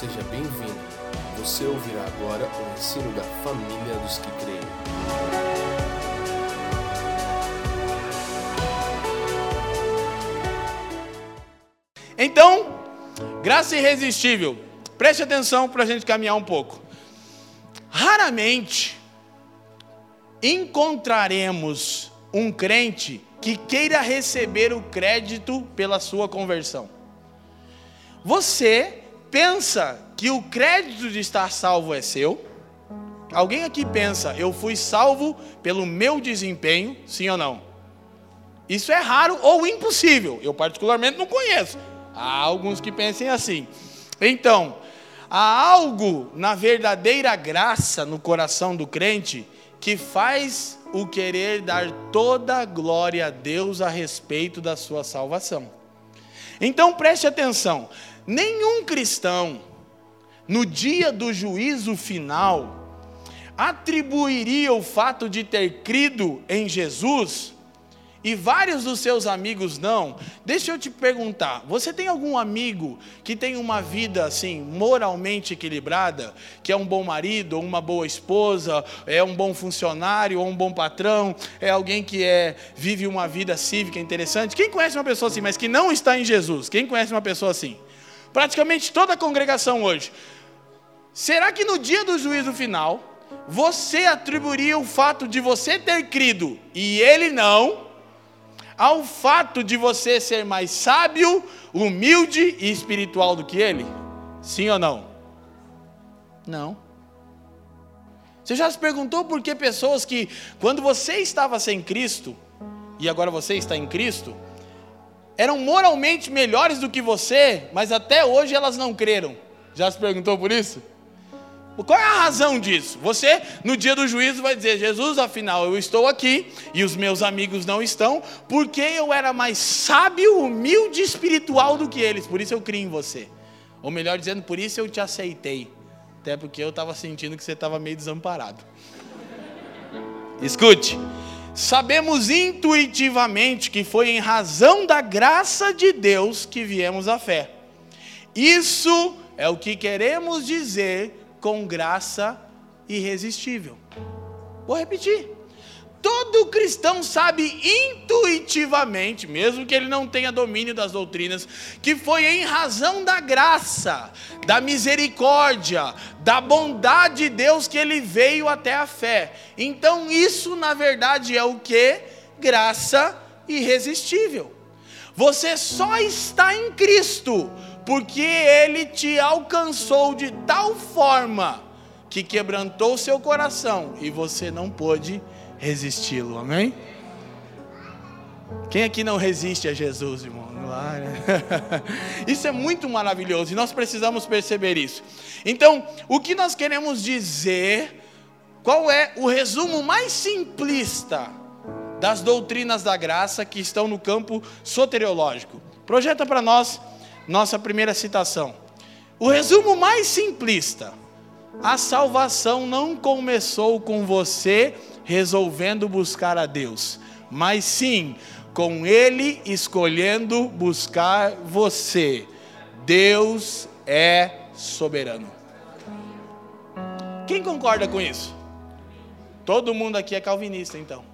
Seja bem-vindo. Você ouvirá agora o ensino da família dos que creem. Então, graça irresistível. Preste atenção para a gente caminhar um pouco. Raramente encontraremos um crente que queira receber o crédito pela sua conversão. Você pensa que o crédito de estar salvo é seu? Alguém aqui pensa, eu fui salvo pelo meu desempenho, sim ou não? Isso é raro ou impossível. Eu, particularmente, não conheço. Há alguns que pensem assim. Então, há algo na verdadeira graça no coração do crente que faz o querer dar toda a glória a Deus a respeito da sua salvação. Então preste atenção: nenhum cristão, no dia do juízo final, atribuiria o fato de ter crido em Jesus e vários dos seus amigos não, deixa eu te perguntar: você tem algum amigo que tem uma vida assim, moralmente equilibrada, que é um bom marido, ou uma boa esposa, é um bom funcionário, ou um bom patrão, é alguém que é, vive uma vida cívica interessante? Quem conhece uma pessoa assim, mas que não está em Jesus? Quem conhece uma pessoa assim? Praticamente toda a congregação hoje. Será que no dia do juízo final, você atribuiria o fato de você ter crido e ele não? ao fato de você ser mais sábio, humilde e espiritual do que ele? Sim ou não? Não. Você já se perguntou por que pessoas que, quando você estava sem Cristo, e agora você está em Cristo, eram moralmente melhores do que você, mas até hoje elas não creram? Já se perguntou por isso? Qual é a razão disso? Você, no dia do juízo, vai dizer: Jesus, afinal, eu estou aqui e os meus amigos não estão, porque eu era mais sábio, humilde e espiritual do que eles, por isso eu criei em você. Ou melhor dizendo, por isso eu te aceitei. Até porque eu estava sentindo que você estava meio desamparado. Escute, sabemos intuitivamente que foi em razão da graça de Deus que viemos à fé. Isso é o que queremos dizer com graça irresistível. Vou repetir. Todo cristão sabe intuitivamente, mesmo que ele não tenha domínio das doutrinas, que foi em razão da graça, da misericórdia, da bondade de Deus que ele veio até a fé. Então, isso na verdade é o que? Graça irresistível. Você só está em Cristo porque ele te alcançou de tal forma que quebrantou seu coração e você não pôde resisti-lo, amém? Quem aqui não resiste a Jesus, irmão? Glória. Isso é muito maravilhoso e nós precisamos perceber isso. Então, o que nós queremos dizer, qual é o resumo mais simplista das doutrinas da graça que estão no campo soteriológico? Projeta para nós nossa primeira citação. O resumo mais simplista: a salvação não começou com você resolvendo buscar a Deus, mas sim com Ele escolhendo buscar você. Deus é soberano. Quem concorda com isso? Todo mundo aqui é calvinista, então.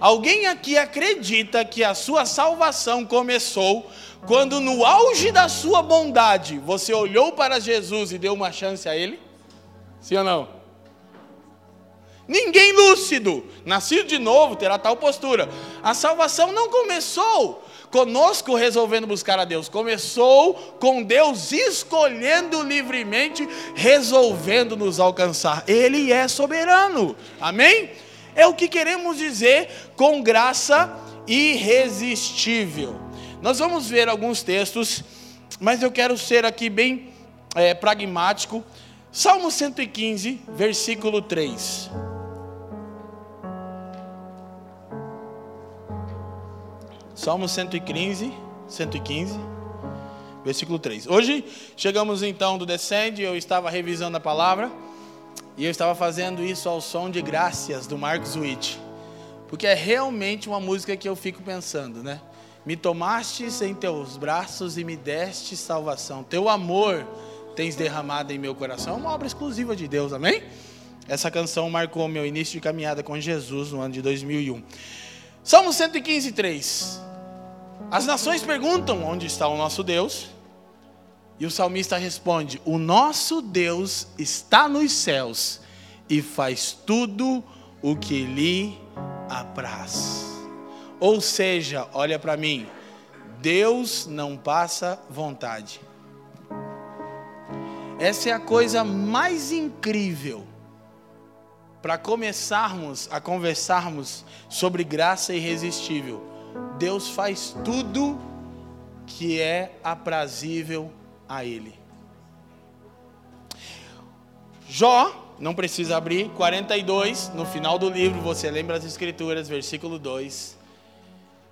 Alguém aqui acredita que a sua salvação começou quando no auge da sua bondade, você olhou para Jesus e deu uma chance a Ele? Sim ou não? Ninguém lúcido, nascido de novo, terá tal postura. A salvação não começou conosco resolvendo buscar a Deus, começou com Deus escolhendo livremente, resolvendo nos alcançar. Ele é soberano, amém? É o que queremos dizer com graça irresistível. Nós vamos ver alguns textos, mas eu quero ser aqui bem é, pragmático. Salmo 115, versículo 3. Salmo 115, 115, versículo 3. Hoje chegamos então do Descende, eu estava revisando a palavra e eu estava fazendo isso ao som de Graças do Marcos Witt, porque é realmente uma música que eu fico pensando, né? Me tomastes em teus braços e me deste salvação. Teu amor tens derramado em meu coração. É uma obra exclusiva de Deus, amém? Essa canção marcou meu início de caminhada com Jesus no ano de 2001. Salmo 115, 3. As nações perguntam onde está o nosso Deus. E o salmista responde: O nosso Deus está nos céus e faz tudo o que lhe apraz. Ou seja, olha para mim, Deus não passa vontade. Essa é a coisa mais incrível para começarmos a conversarmos sobre graça irresistível. Deus faz tudo que é aprazível a Ele. Jó, não precisa abrir, 42, no final do livro, você lembra as Escrituras, versículo 2.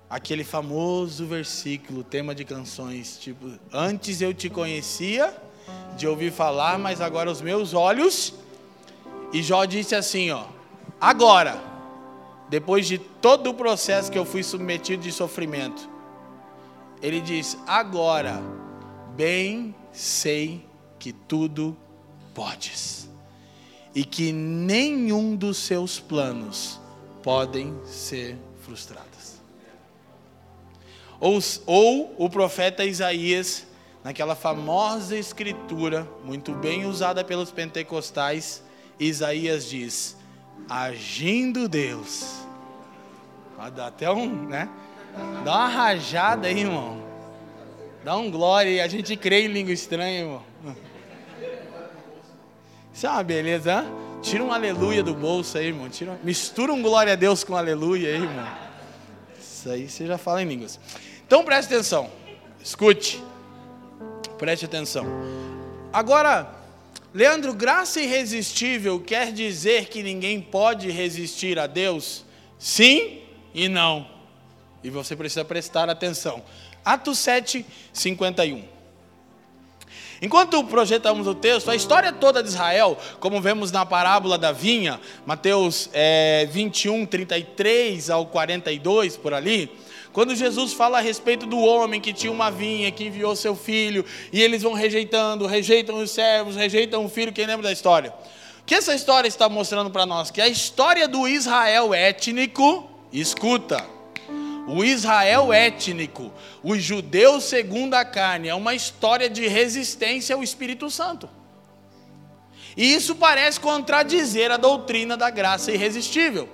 Aquele famoso versículo, tema de canções, tipo, antes eu te conhecia, de ouvir falar, mas agora os meus olhos. E Jó disse assim, ó, agora, depois de todo o processo que eu fui submetido de sofrimento, ele diz: agora bem sei que tudo podes, e que nenhum dos seus planos podem ser frustrados. Ou, ou o profeta Isaías, naquela famosa escritura, muito bem usada pelos pentecostais, Isaías diz: agindo Deus. Dá até um, né? Dá uma rajada aí, irmão. Dá um glória, a gente crê em língua estranha, irmão. Isso é uma beleza, hein? Tira um aleluia do bolso aí, irmão. Tira, mistura um glória a Deus com aleluia aí, irmão. Isso aí você já fala em línguas. Então preste atenção. Escute. Preste atenção. Agora, Leandro, graça irresistível quer dizer que ninguém pode resistir a Deus? Sim e não. E você precisa prestar atenção. Atos 7, 51. Enquanto projetamos o texto, a história toda de Israel, como vemos na parábola da vinha, Mateus é, 21, 33 ao 42, por ali, quando Jesus fala a respeito do homem que tinha uma vinha, que enviou seu filho, e eles vão rejeitando, rejeitam os servos, rejeitam o filho, quem lembra da história? O que essa história está mostrando para nós? Que a história do Israel étnico, escuta, o Israel étnico, o judeu segundo a carne, é uma história de resistência ao Espírito Santo. E isso parece contradizer a doutrina da graça irresistível.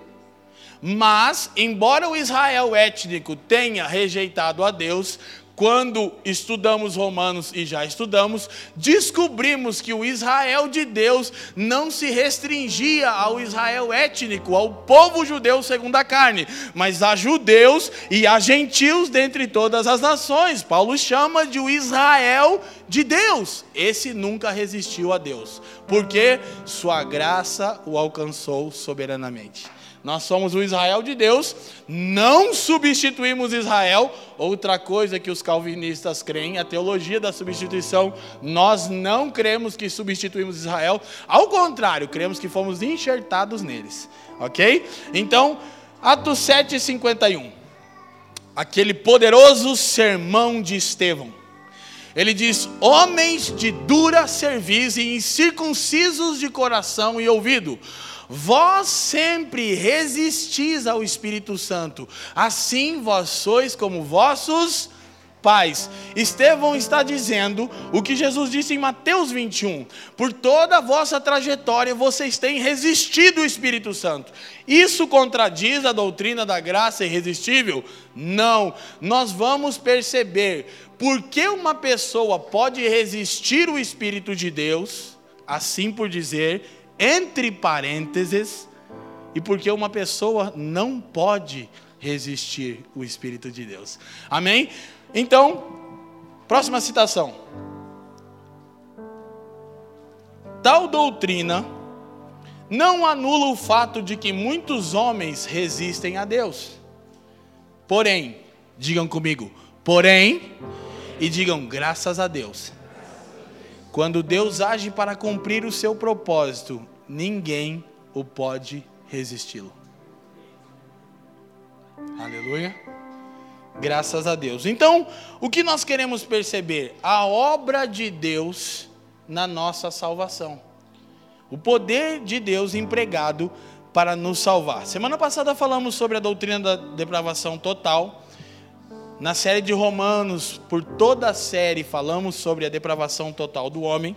Mas, embora o Israel étnico tenha rejeitado a Deus, quando estudamos Romanos e já estudamos, descobrimos que o Israel de Deus não se restringia ao Israel étnico, ao povo judeu segundo a carne, mas a judeus e a gentios dentre todas as nações. Paulo chama de o Israel de Deus. Esse nunca resistiu a Deus, porque sua graça o alcançou soberanamente. Nós somos o Israel de Deus, não substituímos Israel. Outra coisa que os calvinistas creem, a teologia da substituição, nós não cremos que substituímos Israel, ao contrário, cremos que fomos enxertados neles. OK? Então, Atos 7:51. Aquele poderoso sermão de Estevão. Ele diz: Homens de dura serviço e incircuncisos de coração e ouvido, Vós sempre resistis ao Espírito Santo, assim vós sois como vossos pais. Estevão está dizendo o que Jesus disse em Mateus 21. Por toda a vossa trajetória vocês têm resistido ao Espírito Santo. Isso contradiz a doutrina da graça irresistível? Não. Nós vamos perceber por que uma pessoa pode resistir o Espírito de Deus, assim por dizer, entre parênteses, e porque uma pessoa não pode resistir o Espírito de Deus. Amém? Então, próxima citação. Tal doutrina não anula o fato de que muitos homens resistem a Deus. Porém, digam comigo, porém, e digam graças a Deus quando Deus age para cumprir o seu propósito, ninguém o pode resisti-lo. Aleluia. Graças a Deus. Então, o que nós queremos perceber? A obra de Deus na nossa salvação. O poder de Deus empregado para nos salvar. Semana passada falamos sobre a doutrina da depravação total. Na série de Romanos, por toda a série, falamos sobre a depravação total do homem.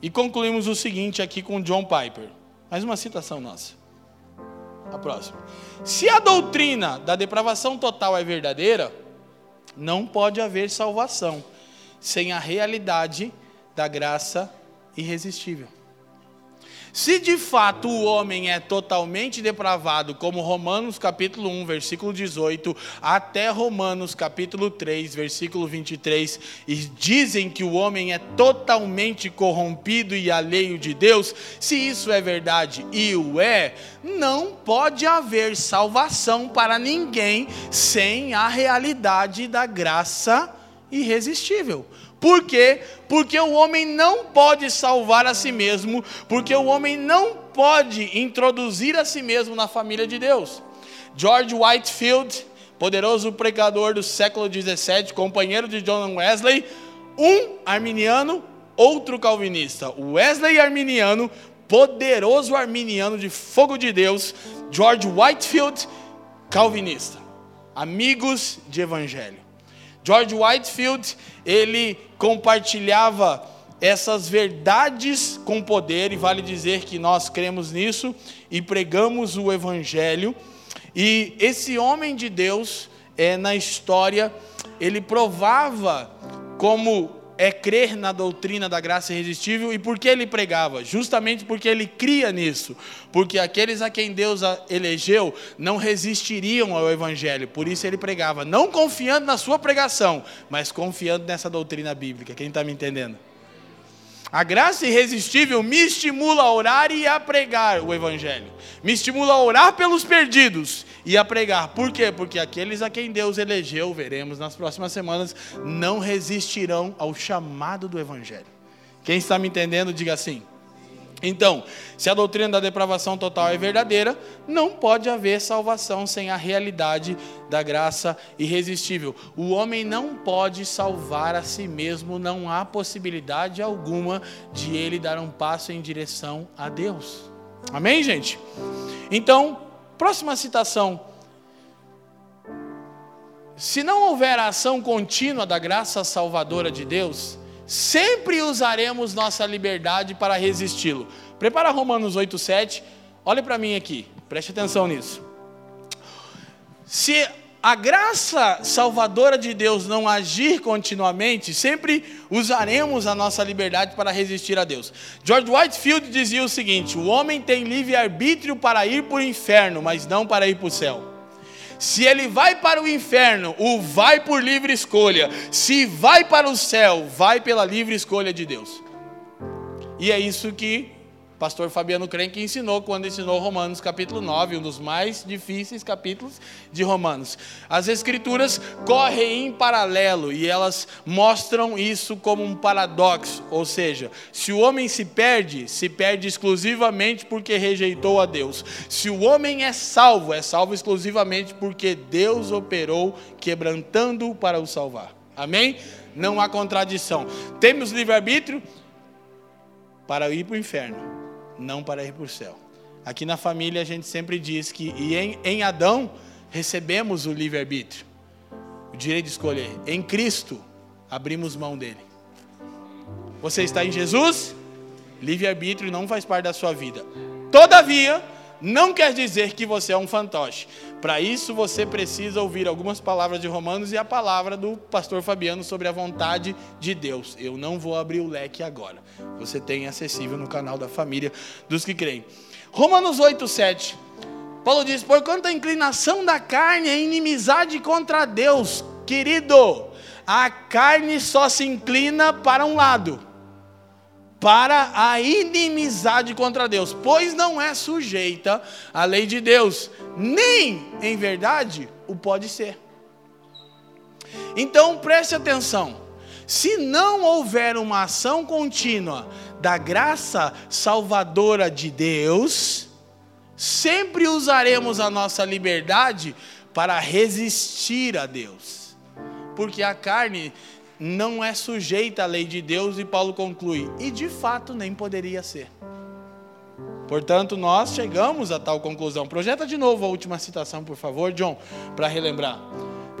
E concluímos o seguinte aqui com John Piper. Mais uma citação nossa. A próxima. Se a doutrina da depravação total é verdadeira, não pode haver salvação sem a realidade da graça irresistível. Se de fato o homem é totalmente depravado, como Romanos capítulo 1, versículo 18, até Romanos capítulo 3, versículo 23, e dizem que o homem é totalmente corrompido e alheio de Deus, se isso é verdade e o é, não pode haver salvação para ninguém sem a realidade da graça irresistível. Por quê? Porque o homem não pode salvar a si mesmo, porque o homem não pode introduzir a si mesmo na família de Deus. George Whitefield, poderoso pregador do século 17, companheiro de John Wesley, um arminiano, outro calvinista. Wesley arminiano, poderoso arminiano de fogo de Deus, George Whitefield, calvinista. Amigos de evangelho. George Whitefield, ele compartilhava essas verdades com poder, e vale dizer que nós cremos nisso e pregamos o Evangelho. E esse homem de Deus, é, na história, ele provava como é crer na doutrina da graça irresistível. E por que ele pregava? Justamente porque ele cria nisso. Porque aqueles a quem Deus elegeu não resistiriam ao evangelho. Por isso ele pregava, não confiando na sua pregação, mas confiando nessa doutrina bíblica. Quem está me entendendo? A graça irresistível me estimula a orar e a pregar o Evangelho. Me estimula a orar pelos perdidos e a pregar. Por quê? Porque aqueles a quem Deus elegeu, veremos nas próximas semanas, não resistirão ao chamado do Evangelho. Quem está me entendendo, diga assim. Então, se a doutrina da depravação total é verdadeira, não pode haver salvação sem a realidade da graça irresistível. O homem não pode salvar a si mesmo, não há possibilidade alguma de ele dar um passo em direção a Deus. Amém, gente? Então, próxima citação. Se não houver ação contínua da graça salvadora de Deus, sempre usaremos nossa liberdade para resisti-lo. Prepara Romanos 8,7. Olhe para mim aqui, preste atenção nisso. Se a graça salvadora de Deus não agir continuamente, sempre usaremos a nossa liberdade para resistir a Deus. George Whitefield dizia o seguinte: o homem tem livre-arbítrio para ir para o inferno, mas não para ir para o céu. Se ele vai para o inferno, o vai por livre escolha. Se vai para o céu, vai pela livre escolha de Deus. E é isso que pastor Fabiano Crenque ensinou quando ensinou Romanos capítulo 9, um dos mais difíceis capítulos de Romanos. As escrituras correm em paralelo e elas mostram isso como um paradoxo, ou seja, se o homem se perde, se perde exclusivamente porque rejeitou a Deus. Se o homem é salvo, é salvo exclusivamente porque Deus operou quebrantando-o para o salvar. Amém? Não há contradição. Temos livre-arbítrio para ir para o inferno não para ir para o céu. Aqui na família a gente sempre diz que e em, em Adão recebemos o livre-arbítrio, o direito de escolher. Em Cristo abrimos mão dele. Você está em Jesus, livre-arbítrio não faz parte da sua vida. Todavia, não quer dizer que você é um fantoche. Para isso, você precisa ouvir algumas palavras de Romanos e a palavra do pastor Fabiano sobre a vontade de Deus. Eu não vou abrir o leque agora. Você tem acessível no canal da família dos que creem. Romanos 8, 7. Paulo diz: Porquanto a inclinação da carne é inimizade contra Deus, querido, a carne só se inclina para um lado para a inimizade contra Deus, pois não é sujeita à lei de Deus, nem em verdade o pode ser. Então preste atenção: se não houver uma ação contínua da graça salvadora de Deus, sempre usaremos a nossa liberdade para resistir a Deus, porque a carne não é sujeita à lei de Deus, e Paulo conclui, e de fato nem poderia ser. Portanto, nós chegamos a tal conclusão. Projeta de novo a última citação, por favor, John, para relembrar.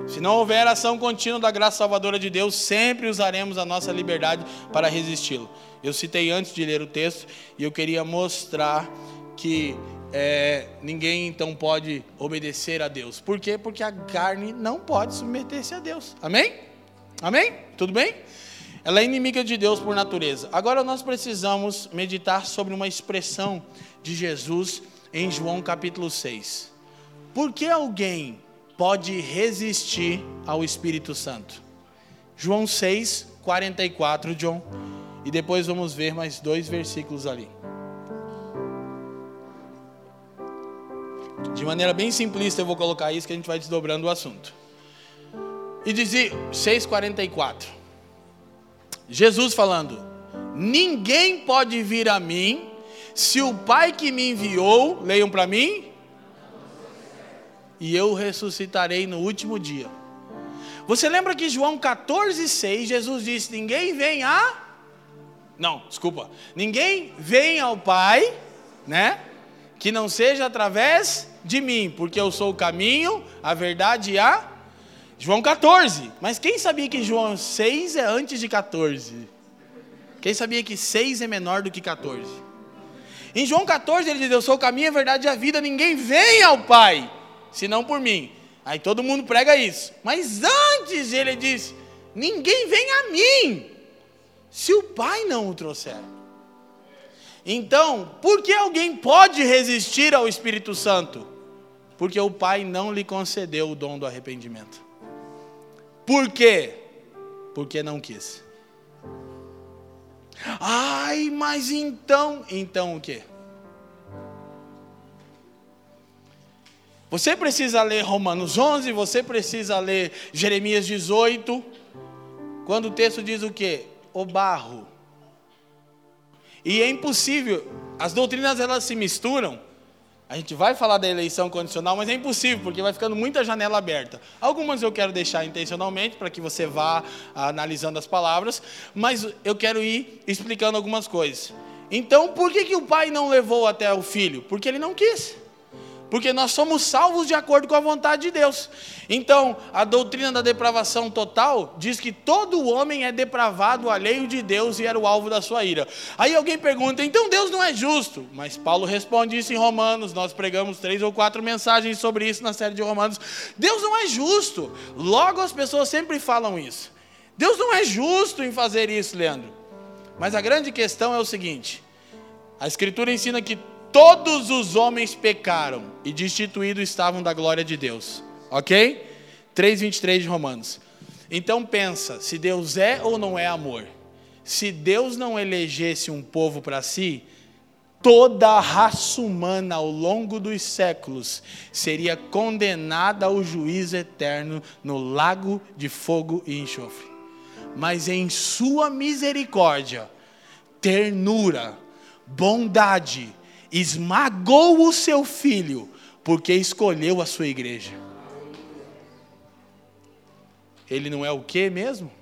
Se não houver ação contínua da graça salvadora de Deus, sempre usaremos a nossa liberdade para resisti-lo. Eu citei antes de ler o texto e eu queria mostrar que é, ninguém então pode obedecer a Deus. Por quê? Porque a carne não pode submeter-se a Deus. Amém? Amém? Tudo bem? Ela é inimiga de Deus por natureza. Agora nós precisamos meditar sobre uma expressão de Jesus em João capítulo 6. Por que alguém pode resistir ao Espírito Santo? João 6, 44, John. E depois vamos ver mais dois versículos ali. De maneira bem simplista eu vou colocar isso que a gente vai desdobrando o assunto. E dizia 6:44. Jesus falando: Ninguém pode vir a mim se o Pai que me enviou, leiam para mim, e eu ressuscitarei no último dia. Você lembra que João 14:6 Jesus disse: Ninguém vem a Não, desculpa. Ninguém vem ao Pai, né? Que não seja através de mim, porque eu sou o caminho, a verdade e a. João 14. Mas quem sabia que João 6 é antes de 14? Quem sabia que 6 é menor do que 14? Em João 14 ele diz: Eu sou o caminho, a verdade e a vida, ninguém vem ao Pai, senão por mim. Aí todo mundo prega isso. Mas antes ele diz: Ninguém vem a mim, se o Pai não o trouxer. Então, por que alguém pode resistir ao Espírito Santo? Porque o Pai não lhe concedeu o dom do arrependimento. Por quê? Porque não quis. Ai, mas então, então o quê? Você precisa ler Romanos 11, você precisa ler Jeremias 18, quando o texto diz o quê? O barro. E é impossível, as doutrinas elas se misturam, a gente vai falar da eleição condicional, mas é impossível, porque vai ficando muita janela aberta. Algumas eu quero deixar intencionalmente, para que você vá analisando as palavras, mas eu quero ir explicando algumas coisas. Então, por que, que o pai não levou até o filho? Porque ele não quis porque nós somos salvos de acordo com a vontade de Deus. Então, a doutrina da depravação total diz que todo homem é depravado, alheio de Deus e era o alvo da sua ira. Aí alguém pergunta, então Deus não é justo? Mas Paulo responde isso em Romanos, nós pregamos três ou quatro mensagens sobre isso na série de Romanos. Deus não é justo. Logo as pessoas sempre falam isso. Deus não é justo em fazer isso, Leandro. Mas a grande questão é o seguinte: a Escritura ensina que todos os homens pecaram e destituídos estavam da glória de Deus. Ok? 3,23 de Romanos. Então pensa, se Deus é ou não é amor. Se Deus não elegesse um povo para si, toda a raça humana ao longo dos séculos seria condenada ao juízo eterno no lago de fogo e enxofre. Mas em sua misericórdia, ternura, bondade, esmagou o seu filho, porque escolheu a sua igreja. Ele não é o que mesmo?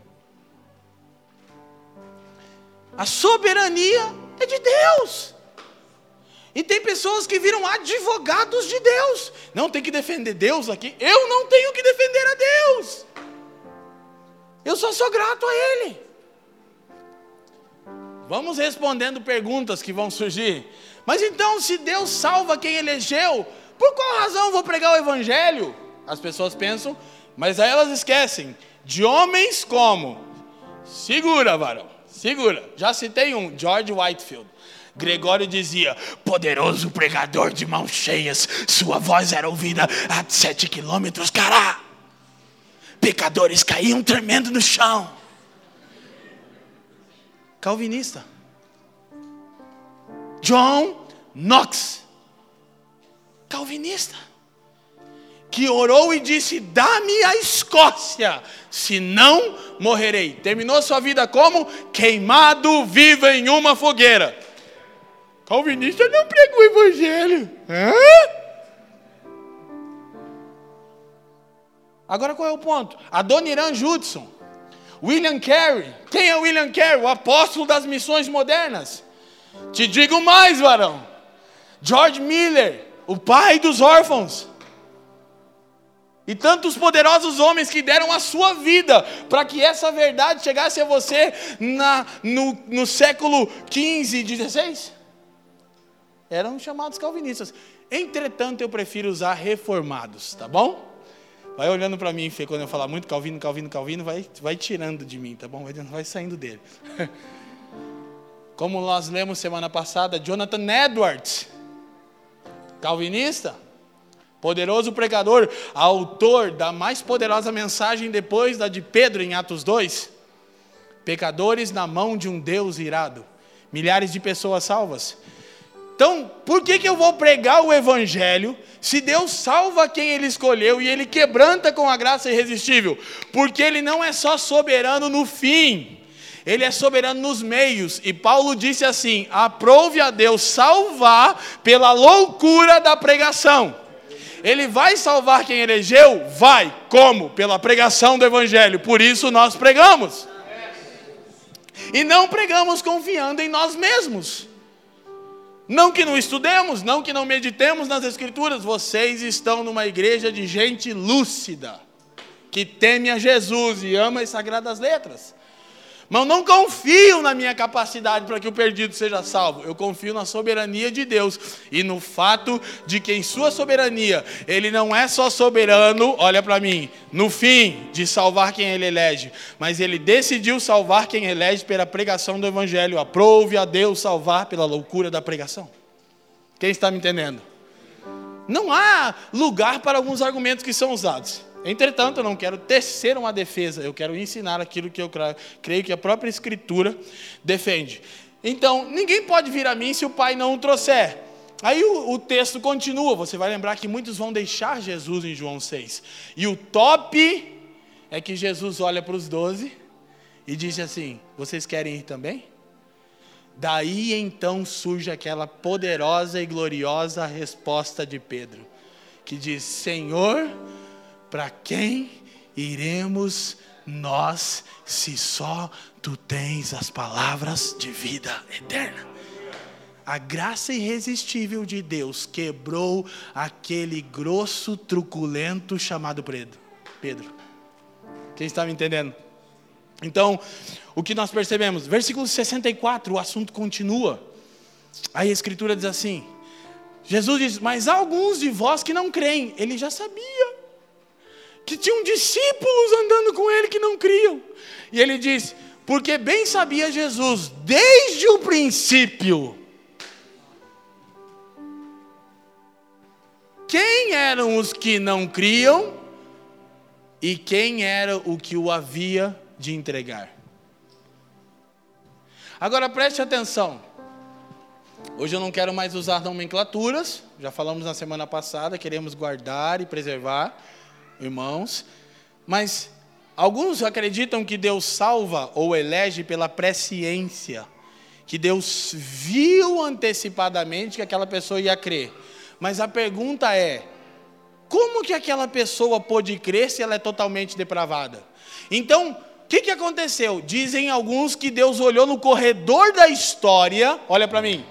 A soberania é de Deus. E tem pessoas que viram advogados de Deus. Não tem que defender Deus aqui. Eu não tenho que defender a Deus. Eu só sou grato a Ele. Vamos respondendo perguntas que vão surgir. Mas então, se Deus salva quem elegeu, por qual razão vou pregar o Evangelho? As pessoas pensam, mas aí elas esquecem de homens como. Segura, varão, segura. Já citei um, George Whitefield. Gregório dizia: poderoso pregador de mãos cheias, sua voz era ouvida a sete quilômetros, cará. Pecadores caíam tremendo no chão. Calvinista. John Knox, calvinista, que orou e disse: Dá-me a Escócia, senão morrerei. Terminou sua vida como queimado vivo em uma fogueira. Calvinista não pregou o evangelho. Hã? Agora qual é o ponto? Adoniran Judson, William Carey. Quem é William Carey? O apóstolo das missões modernas. Te digo mais, varão. George Miller, o pai dos órfãos. E tantos poderosos homens que deram a sua vida para que essa verdade chegasse a você na, no, no século 15 e 16. Eram chamados calvinistas. Entretanto, eu prefiro usar reformados, tá bom? Vai olhando para mim, Fê, quando eu falar muito Calvino, Calvino, Calvino, vai, vai tirando de mim, tá bom? Vai, vai saindo dele. Como nós lemos semana passada, Jonathan Edwards, calvinista, poderoso pregador, autor da mais poderosa mensagem depois da de Pedro em Atos 2. Pecadores na mão de um Deus irado, milhares de pessoas salvas. Então, por que, que eu vou pregar o Evangelho se Deus salva quem Ele escolheu e Ele quebranta com a graça irresistível? Porque Ele não é só soberano no fim, Ele é soberano nos meios. E Paulo disse assim: aprove a Deus salvar pela loucura da pregação. Ele vai salvar quem elegeu? Vai. Como? Pela pregação do Evangelho. Por isso nós pregamos. E não pregamos confiando em nós mesmos. Não que não estudemos, não que não meditemos nas Escrituras, vocês estão numa igreja de gente lúcida, que teme a Jesus e ama as sagradas letras. Mas eu não confio na minha capacidade para que o perdido seja salvo. Eu confio na soberania de Deus e no fato de que em sua soberania ele não é só soberano, olha para mim, no fim de salvar quem ele elege, mas ele decidiu salvar quem elege pela pregação do evangelho. Aprove a Deus salvar pela loucura da pregação. Quem está me entendendo? Não há lugar para alguns argumentos que são usados. Entretanto, eu não quero tecer uma defesa, eu quero ensinar aquilo que eu creio que a própria Escritura defende. Então, ninguém pode vir a mim se o Pai não o trouxer. Aí o, o, texto continua, você vai lembrar que muitos vão deixar Jesus em João 6. E o top é que Jesus olha para os doze e diz assim: Vocês querem ir também? Daí então surge aquela poderosa e gloriosa resposta de Pedro, que diz: Senhor, para quem iremos nós, se só tu tens as palavras de vida eterna? A graça irresistível de Deus quebrou aquele grosso, truculento chamado Pedro. Pedro. Quem está me entendendo? Então, o que nós percebemos? Versículo 64, o assunto continua. Aí a Escritura diz assim: Jesus diz, mas há alguns de vós que não creem. Ele já sabia que tinham discípulos andando com ele que não criam. E ele diz: porque bem sabia Jesus desde o princípio quem eram os que não criam e quem era o que o havia de entregar. Agora preste atenção. Hoje eu não quero mais usar nomenclaturas, já falamos na semana passada, queremos guardar e preservar irmãos, mas alguns acreditam que Deus salva ou elege pela presciência, que Deus viu antecipadamente que aquela pessoa ia crer. Mas a pergunta é: como que aquela pessoa pôde crer se ela é totalmente depravada? Então, o que, que aconteceu? Dizem alguns que Deus olhou no corredor da história, olha para mim,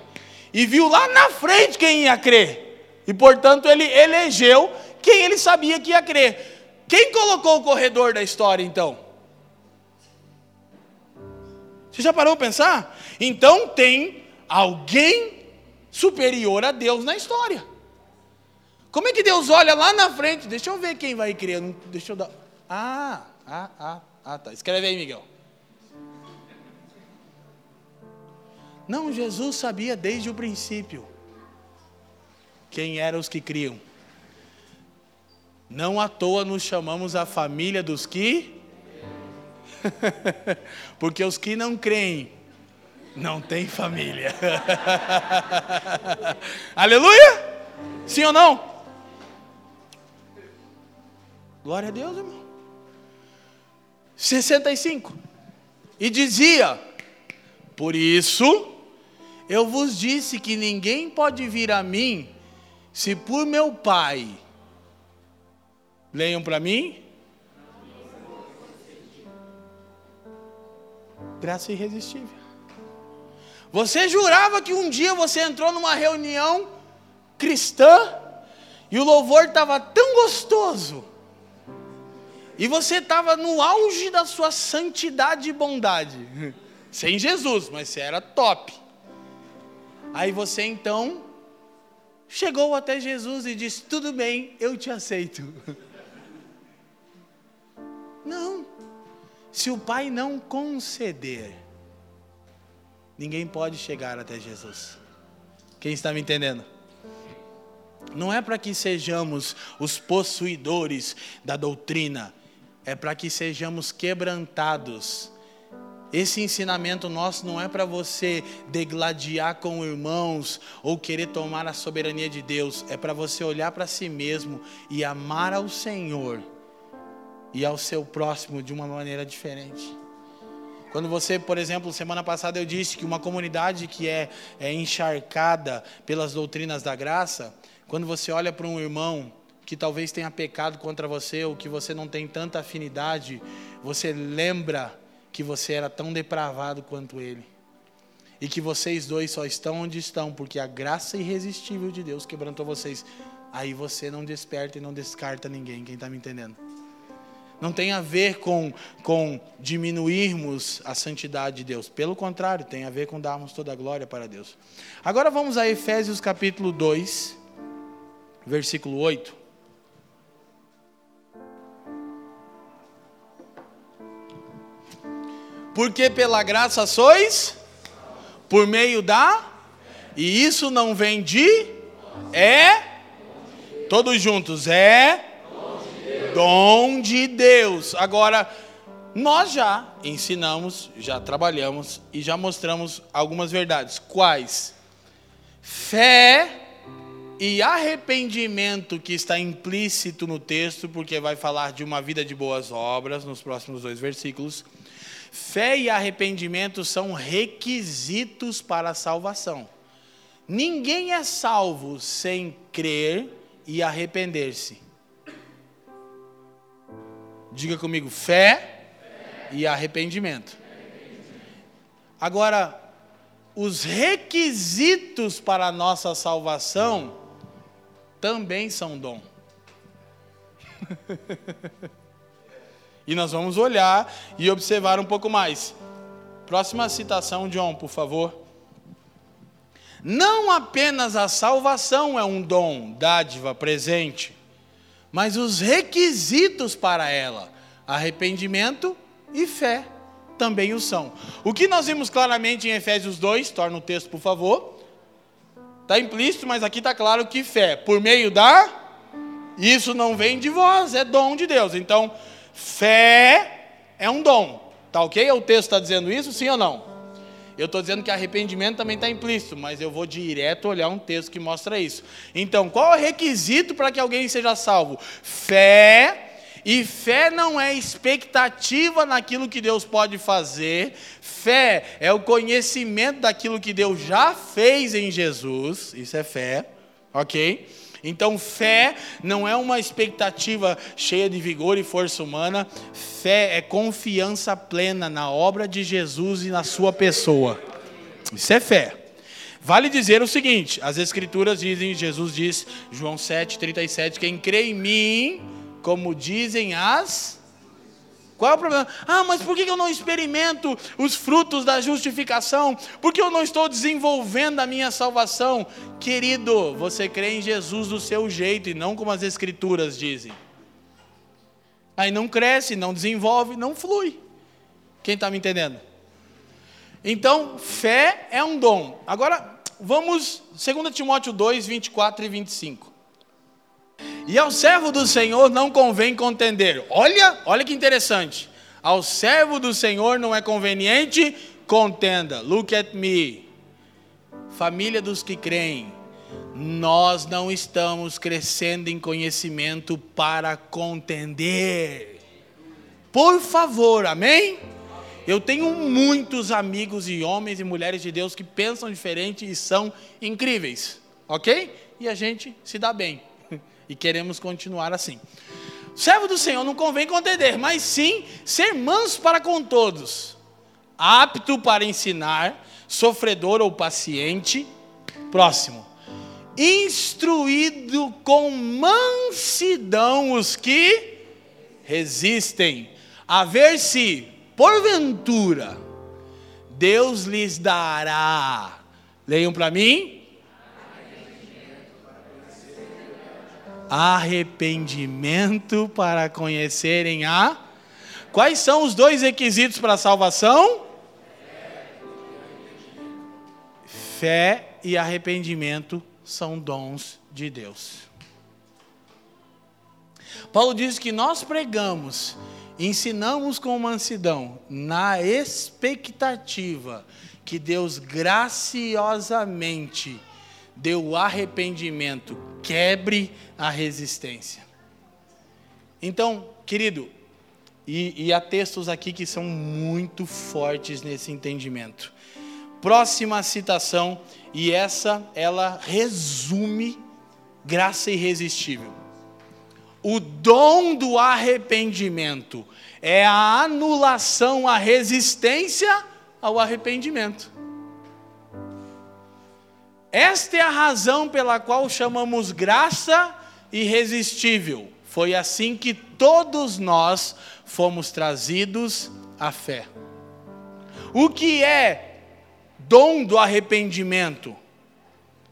e viu lá na frente quem ia crer. E portanto ele elegeu quem ele sabia que ia crer. Quem colocou o corredor da história então? Você já parou para pensar? Então tem alguém superior a Deus na história. Como é que Deus olha lá na frente? Deixa eu ver quem vai crer. Deixa eu dar. Ah, ah, ah, ah, tá. Escreve aí, Miguel. Não, Jesus sabia desde o princípio quem eram os que criam. Não à toa nos chamamos a família dos que. Porque os que não creem não têm família. Aleluia? Sim ou não? Glória a Deus, irmão. 65. E dizia: Por isso eu vos disse que ninguém pode vir a mim se por meu Pai Leiam para mim. Graça irresistível. Você jurava que um dia você entrou numa reunião cristã e o louvor estava tão gostoso. E você estava no auge da sua santidade e bondade. Sem Jesus, mas você era top. Aí você então chegou até Jesus e disse: Tudo bem, eu te aceito. Não. Se o Pai não conceder, ninguém pode chegar até Jesus. Quem está me entendendo? Não é para que sejamos os possuidores da doutrina, é para que sejamos quebrantados. Esse ensinamento nosso não é para você degladiar com irmãos ou querer tomar a soberania de Deus, é para você olhar para si mesmo e amar ao Senhor e ao seu próximo de uma maneira diferente. Quando você, por exemplo, semana passada eu disse que uma comunidade que é, é encharcada pelas doutrinas da graça, quando você olha para um irmão que talvez tenha pecado contra você ou que você não tem tanta afinidade, você lembra que você era tão depravado quanto ele. E que vocês dois só estão onde estão porque a graça irresistível de Deus quebrantou vocês. Aí você não desperta e não descarta ninguém. Quem está me entendendo? Não tem a ver com, com diminuirmos a santidade de Deus. Pelo contrário, tem a ver com darmos toda a glória para Deus. Agora vamos a Efésios capítulo 2 versículo 8. Porque pela graça sois, por meio da, e isso não vem de, é, todos juntos, é dom de Deus. Agora, nós já ensinamos, já trabalhamos e já mostramos algumas verdades. Quais? Fé e arrependimento que está implícito no texto, porque vai falar de uma vida de boas obras nos próximos dois versículos. Fé e arrependimento são requisitos para a salvação. Ninguém é salvo sem crer e arrepender-se. Diga comigo, fé, fé. e arrependimento. Agora, os requisitos para a nossa salvação também são dom. e nós vamos olhar e observar um pouco mais. Próxima citação, John, por favor. Não apenas a salvação é um dom, dádiva, presente, mas os requisitos para ela, arrependimento e fé, também o são. O que nós vimos claramente em Efésios 2, torna o texto, por favor Está implícito, mas aqui está claro que fé, por meio da. Isso não vem de vós, é dom de Deus. Então, fé é um dom. Tá ok? O texto está dizendo isso, sim ou não? Eu estou dizendo que arrependimento também está implícito, mas eu vou direto olhar um texto que mostra isso. Então, qual é o requisito para que alguém seja salvo? Fé e fé não é expectativa naquilo que Deus pode fazer, fé é o conhecimento daquilo que Deus já fez em Jesus, isso é fé, ok? Então, fé não é uma expectativa cheia de vigor e força humana, fé é confiança plena na obra de Jesus e na sua pessoa. Isso é fé. Vale dizer o seguinte: as Escrituras dizem, Jesus diz, João 7,37, quem crê em mim como dizem as. Qual é o problema? Ah, mas por que eu não experimento os frutos da justificação? Por que eu não estou desenvolvendo a minha salvação? Querido, você crê em Jesus do seu jeito e não como as Escrituras dizem. Aí não cresce, não desenvolve, não flui. Quem está me entendendo? Então, fé é um dom. Agora, vamos, 2 Timóteo 2, 24 e 25. E ao servo do Senhor não convém contender. Olha, olha que interessante. Ao servo do Senhor não é conveniente contenda. Look at me. Família dos que creem. Nós não estamos crescendo em conhecimento para contender. Por favor, amém? Eu tenho muitos amigos e homens e mulheres de Deus que pensam diferente e são incríveis, ok? E a gente se dá bem e queremos continuar assim. Servo do Senhor não convém contender, mas sim ser manso para com todos, apto para ensinar, sofredor ou paciente. Próximo. Instruído com mansidão os que resistem, a ver se, porventura, Deus lhes dará. Leiam para mim. Arrependimento para conhecerem a. Quais são os dois requisitos para a salvação? Fé e arrependimento são dons de Deus. Paulo diz que nós pregamos, ensinamos com mansidão, na expectativa que Deus graciosamente deu o arrependimento, quebre a resistência. Então, querido, e, e há textos aqui que são muito fortes nesse entendimento. Próxima citação, e essa ela resume graça irresistível. O dom do arrependimento é a anulação, a resistência ao arrependimento. Esta é a razão pela qual chamamos graça irresistível. Foi assim que todos nós fomos trazidos à fé. O que é dom do arrependimento.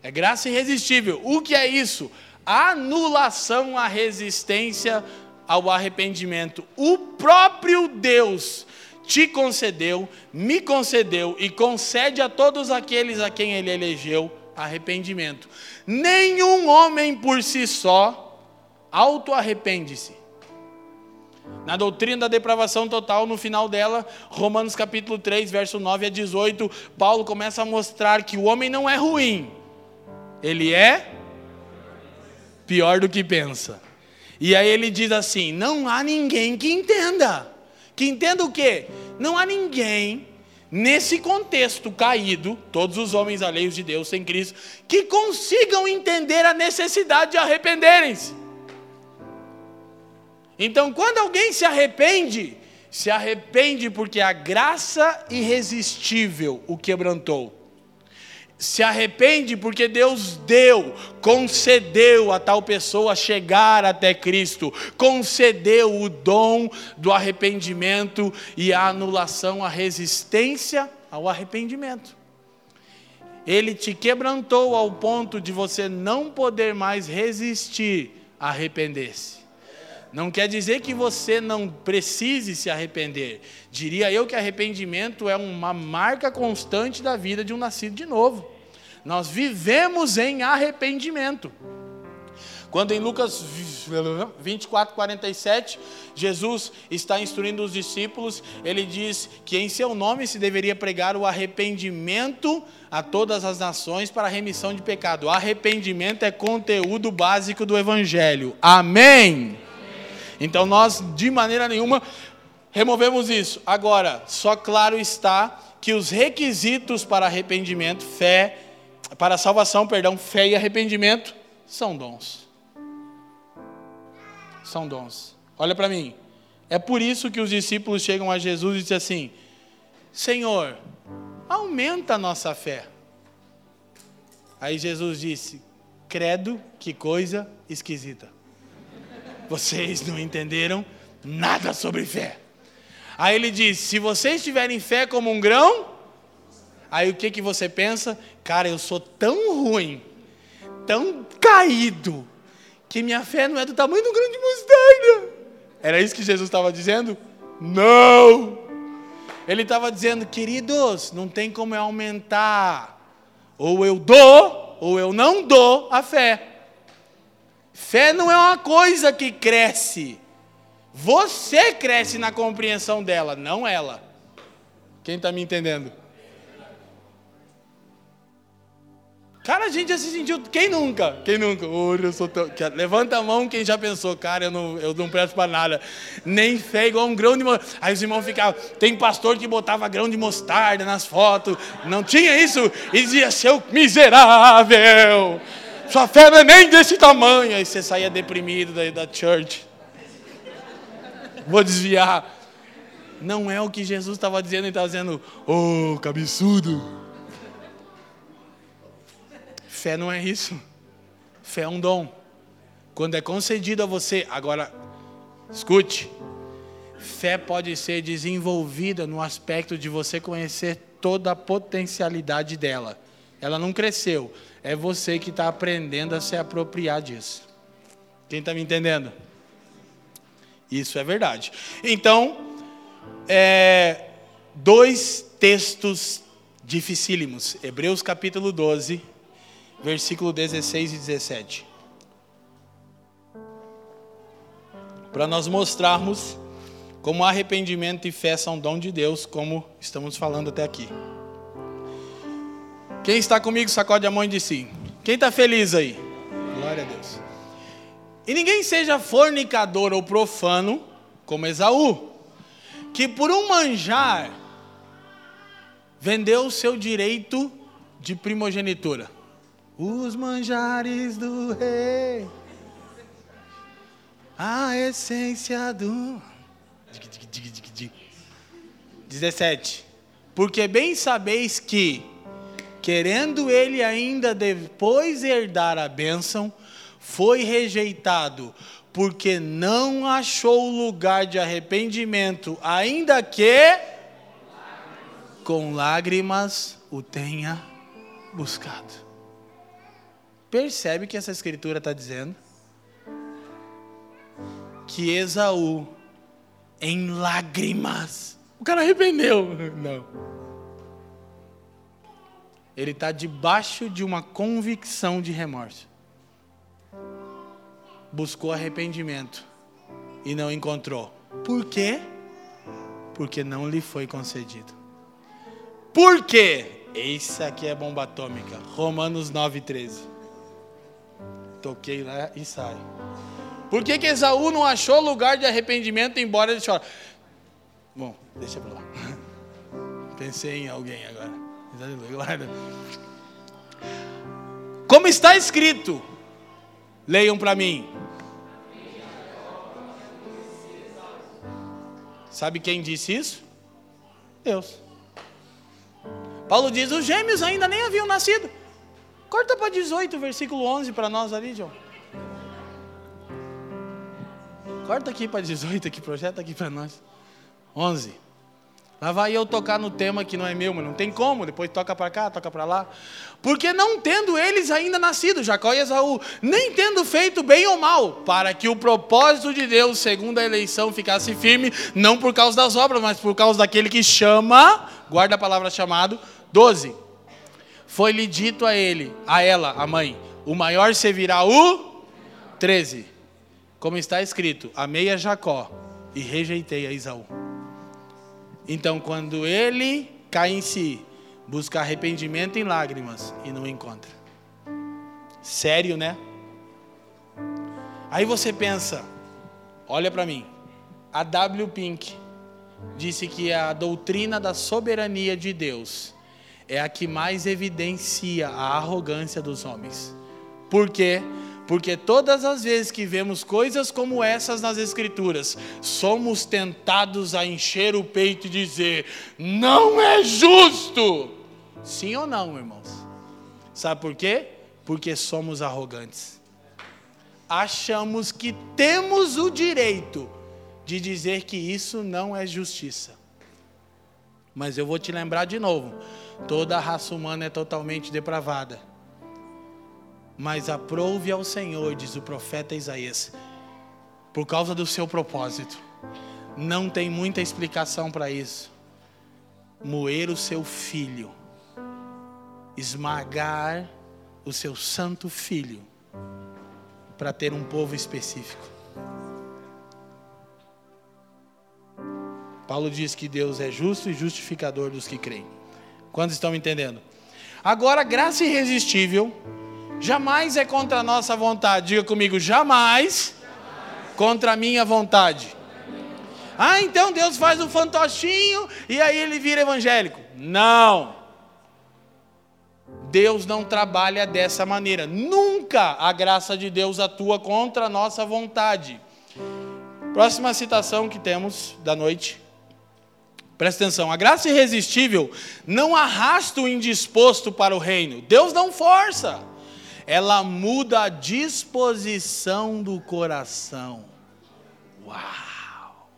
É graça irresistível. O que é isso? Anulação à resistência ao arrependimento. O próprio Deus te concedeu, me concedeu e concede a todos aqueles a quem ele elegeu arrependimento. Nenhum homem por si só auto-arrepende-se. Na doutrina da depravação total, no final dela, Romanos capítulo 3, verso 9 a 18, Paulo começa a mostrar que o homem não é ruim, ele é pior do que pensa. E aí ele diz assim: não há ninguém que entenda. Que entenda o quê? Não há ninguém nesse contexto caído, todos os homens alheios de Deus sem Cristo, que consigam entender a necessidade de arrependerem-se. Então, quando alguém se arrepende, se arrepende porque a graça irresistível o quebrantou. Se arrepende porque Deus deu, concedeu a tal pessoa chegar até Cristo, concedeu o dom do arrependimento e a anulação, a resistência ao arrependimento. Ele te quebrantou ao ponto de você não poder mais resistir a arrepender-se. Não quer dizer que você não precise se arrepender. Diria eu que arrependimento é uma marca constante da vida de um nascido de novo. Nós vivemos em arrependimento. Quando em Lucas 24, 47, Jesus está instruindo os discípulos, ele diz que em seu nome se deveria pregar o arrependimento a todas as nações para a remissão de pecado. Arrependimento é conteúdo básico do Evangelho. Amém. Então nós, de maneira nenhuma, removemos isso. Agora, só claro está que os requisitos para arrependimento, fé, para salvação, perdão, fé e arrependimento, são dons. São dons. Olha para mim. É por isso que os discípulos chegam a Jesus e dizem assim: Senhor, aumenta a nossa fé. Aí Jesus disse: Credo, que coisa esquisita vocês não entenderam nada sobre fé. Aí ele diz: se vocês tiverem fé como um grão, aí o que, que você pensa? Cara, eu sou tão ruim, tão caído, que minha fé não é do tamanho do grão de mostarda. Era isso que Jesus estava dizendo? Não! Ele estava dizendo, queridos, não tem como eu aumentar. Ou eu dou, ou eu não dou a fé. Fé não é uma coisa que cresce. Você cresce na compreensão dela, não ela. Quem está me entendendo? Cara, a gente já se sentiu. Quem nunca? Quem nunca? Oh, eu sou tão... Levanta a mão quem já pensou, cara, eu não, eu não presto para nada. Nem fé igual um grão de mostarda. Aí os irmãos ficavam. Tem pastor que botava grão de mostarda nas fotos. Não tinha isso? E dizia, seu miserável. Sua fé não é nem desse tamanho. Aí você saía deprimido da, da church. Vou desviar. Não é o que Jesus estava dizendo, ele estava dizendo, ô oh, cabeçudo. Fé não é isso. Fé é um dom. Quando é concedido a você, agora, escute. Fé pode ser desenvolvida no aspecto de você conhecer toda a potencialidade dela. Ela não cresceu, é você que está aprendendo a se apropriar disso. Quem está me entendendo? Isso é verdade. Então, é, dois textos dificílimos. Hebreus capítulo 12, versículo 16 e 17. Para nós mostrarmos como arrependimento e fé são dom de Deus, como estamos falando até aqui. Quem está comigo, sacode a mão e diz sim. Quem está feliz aí? Glória a Deus. E ninguém seja fornicador ou profano, como Esaú, que por um manjar vendeu o seu direito de primogenitura. Os manjares do rei, a essência do. 17. Porque bem sabeis que querendo ele ainda depois herdar a bênção, foi rejeitado, porque não achou lugar de arrependimento, ainda que com lágrimas o tenha buscado. Percebe que essa escritura está dizendo? Que Esaú, em lágrimas, o cara arrependeu. Não ele está debaixo de uma convicção de remorso. Buscou arrependimento e não encontrou. Por quê? Porque não lhe foi concedido. Por quê? Esse aqui é bomba atômica. Romanos 9,13. Toquei lá e sai. Por que, que Esaú não achou lugar de arrependimento, embora ele chore? Bom, deixa pra lá. Pensei em alguém agora. Como está escrito, leiam para mim. Sabe quem disse isso? Deus. Paulo diz: os gêmeos ainda nem haviam nascido. Corta para 18, versículo 11 para nós ali, João. Corta aqui para 18, aqui, projeta aqui para nós. 11. Lá vai eu tocar no tema que não é meu, mas não tem como, depois toca para cá, toca para lá. Porque não tendo eles ainda nascido, Jacó e Esaú, nem tendo feito bem ou mal, para que o propósito de Deus, segundo a eleição, ficasse firme, não por causa das obras, mas por causa daquele que chama, guarda a palavra chamado, 12. Foi-lhe dito a ele, a ela, a mãe, o maior servirá o 13. Como está escrito, amei a Jacó e rejeitei a Esaú. Então, quando ele cai em si, busca arrependimento em lágrimas e não encontra. Sério, né? Aí você pensa, olha para mim. A W. Pink disse que a doutrina da soberania de Deus é a que mais evidencia a arrogância dos homens. Por quê? Porque todas as vezes que vemos coisas como essas nas Escrituras, somos tentados a encher o peito e dizer: não é justo. Sim ou não, irmãos? Sabe por quê? Porque somos arrogantes. Achamos que temos o direito de dizer que isso não é justiça. Mas eu vou te lembrar de novo: toda a raça humana é totalmente depravada mas aprove ao Senhor, diz o profeta Isaías, por causa do seu propósito. Não tem muita explicação para isso. Moer o seu filho, esmagar o seu santo filho, para ter um povo específico. Paulo diz que Deus é justo e justificador dos que creem. Quantos estão entendendo? Agora, graça irresistível Jamais é contra a nossa vontade. Diga comigo, jamais, contra a minha vontade. Ah, então Deus faz um fantochinho e aí ele vira evangélico. Não. Deus não trabalha dessa maneira. Nunca a graça de Deus atua contra a nossa vontade. Próxima citação que temos da noite. Presta atenção, a graça irresistível não arrasta o indisposto para o reino. Deus não força. Ela muda a disposição do coração. Uau!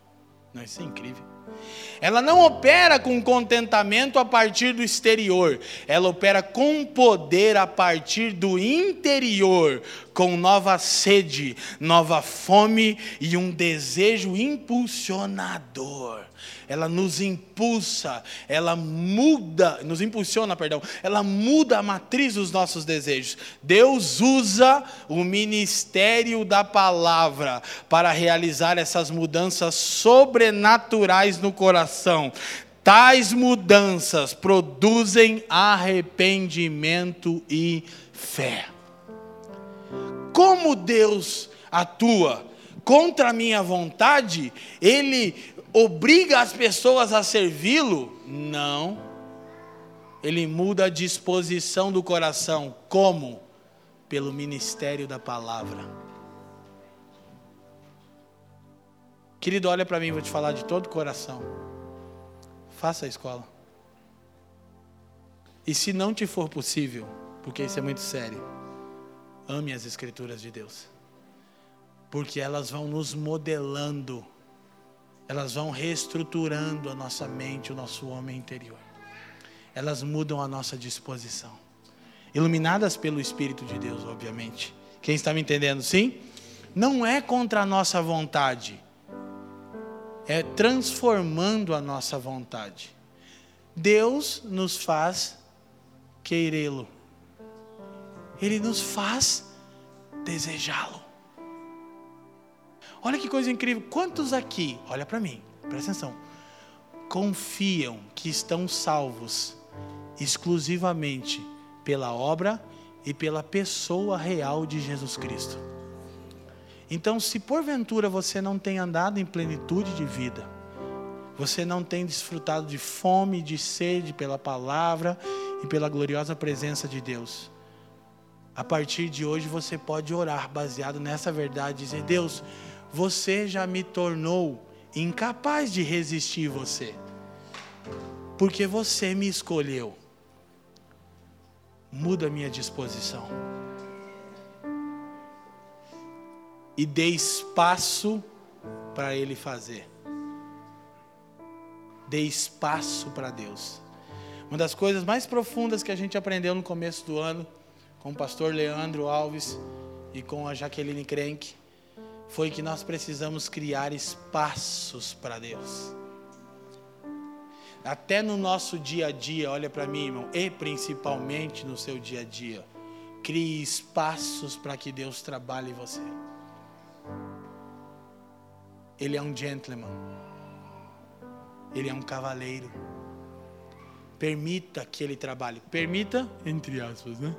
Não, isso é incrível. Ela não opera com contentamento a partir do exterior, ela opera com poder a partir do interior, com nova sede, nova fome e um desejo impulsionador ela nos impulsa, ela muda, nos impulsiona, perdão, ela muda a matriz dos nossos desejos. Deus usa o ministério da palavra para realizar essas mudanças sobrenaturais no coração. Tais mudanças produzem arrependimento e fé. Como Deus atua contra a minha vontade, Ele obriga as pessoas a servi-lo? Não. Ele muda a disposição do coração. Como? Pelo ministério da palavra. Querido, olha para mim, vou te falar de todo o coração. Faça a escola. E se não te for possível, porque isso é muito sério, ame as Escrituras de Deus. Porque elas vão nos modelando elas vão reestruturando a nossa mente, o nosso homem interior. Elas mudam a nossa disposição. Iluminadas pelo Espírito de Deus, obviamente. Quem está me entendendo, sim? Não é contra a nossa vontade, é transformando a nossa vontade. Deus nos faz querê-lo, Ele nos faz desejá-lo. Olha que coisa incrível. Quantos aqui, olha para mim, presta atenção, confiam que estão salvos exclusivamente pela obra e pela pessoa real de Jesus Cristo? Então, se porventura você não tem andado em plenitude de vida, você não tem desfrutado de fome, de sede pela palavra e pela gloriosa presença de Deus, a partir de hoje você pode orar baseado nessa verdade, dizer: Deus, você já me tornou incapaz de resistir você. Porque você me escolheu. Muda minha disposição. E dê espaço para ele fazer. Dê espaço para Deus. Uma das coisas mais profundas que a gente aprendeu no começo do ano, com o pastor Leandro Alves e com a Jaqueline Krenk, foi que nós precisamos criar espaços para Deus. Até no nosso dia a dia, olha para mim, irmão, e principalmente no seu dia a dia, crie espaços para que Deus trabalhe você. Ele é um gentleman. Ele é um cavaleiro. Permita que ele trabalhe. Permita, entre aspas, né?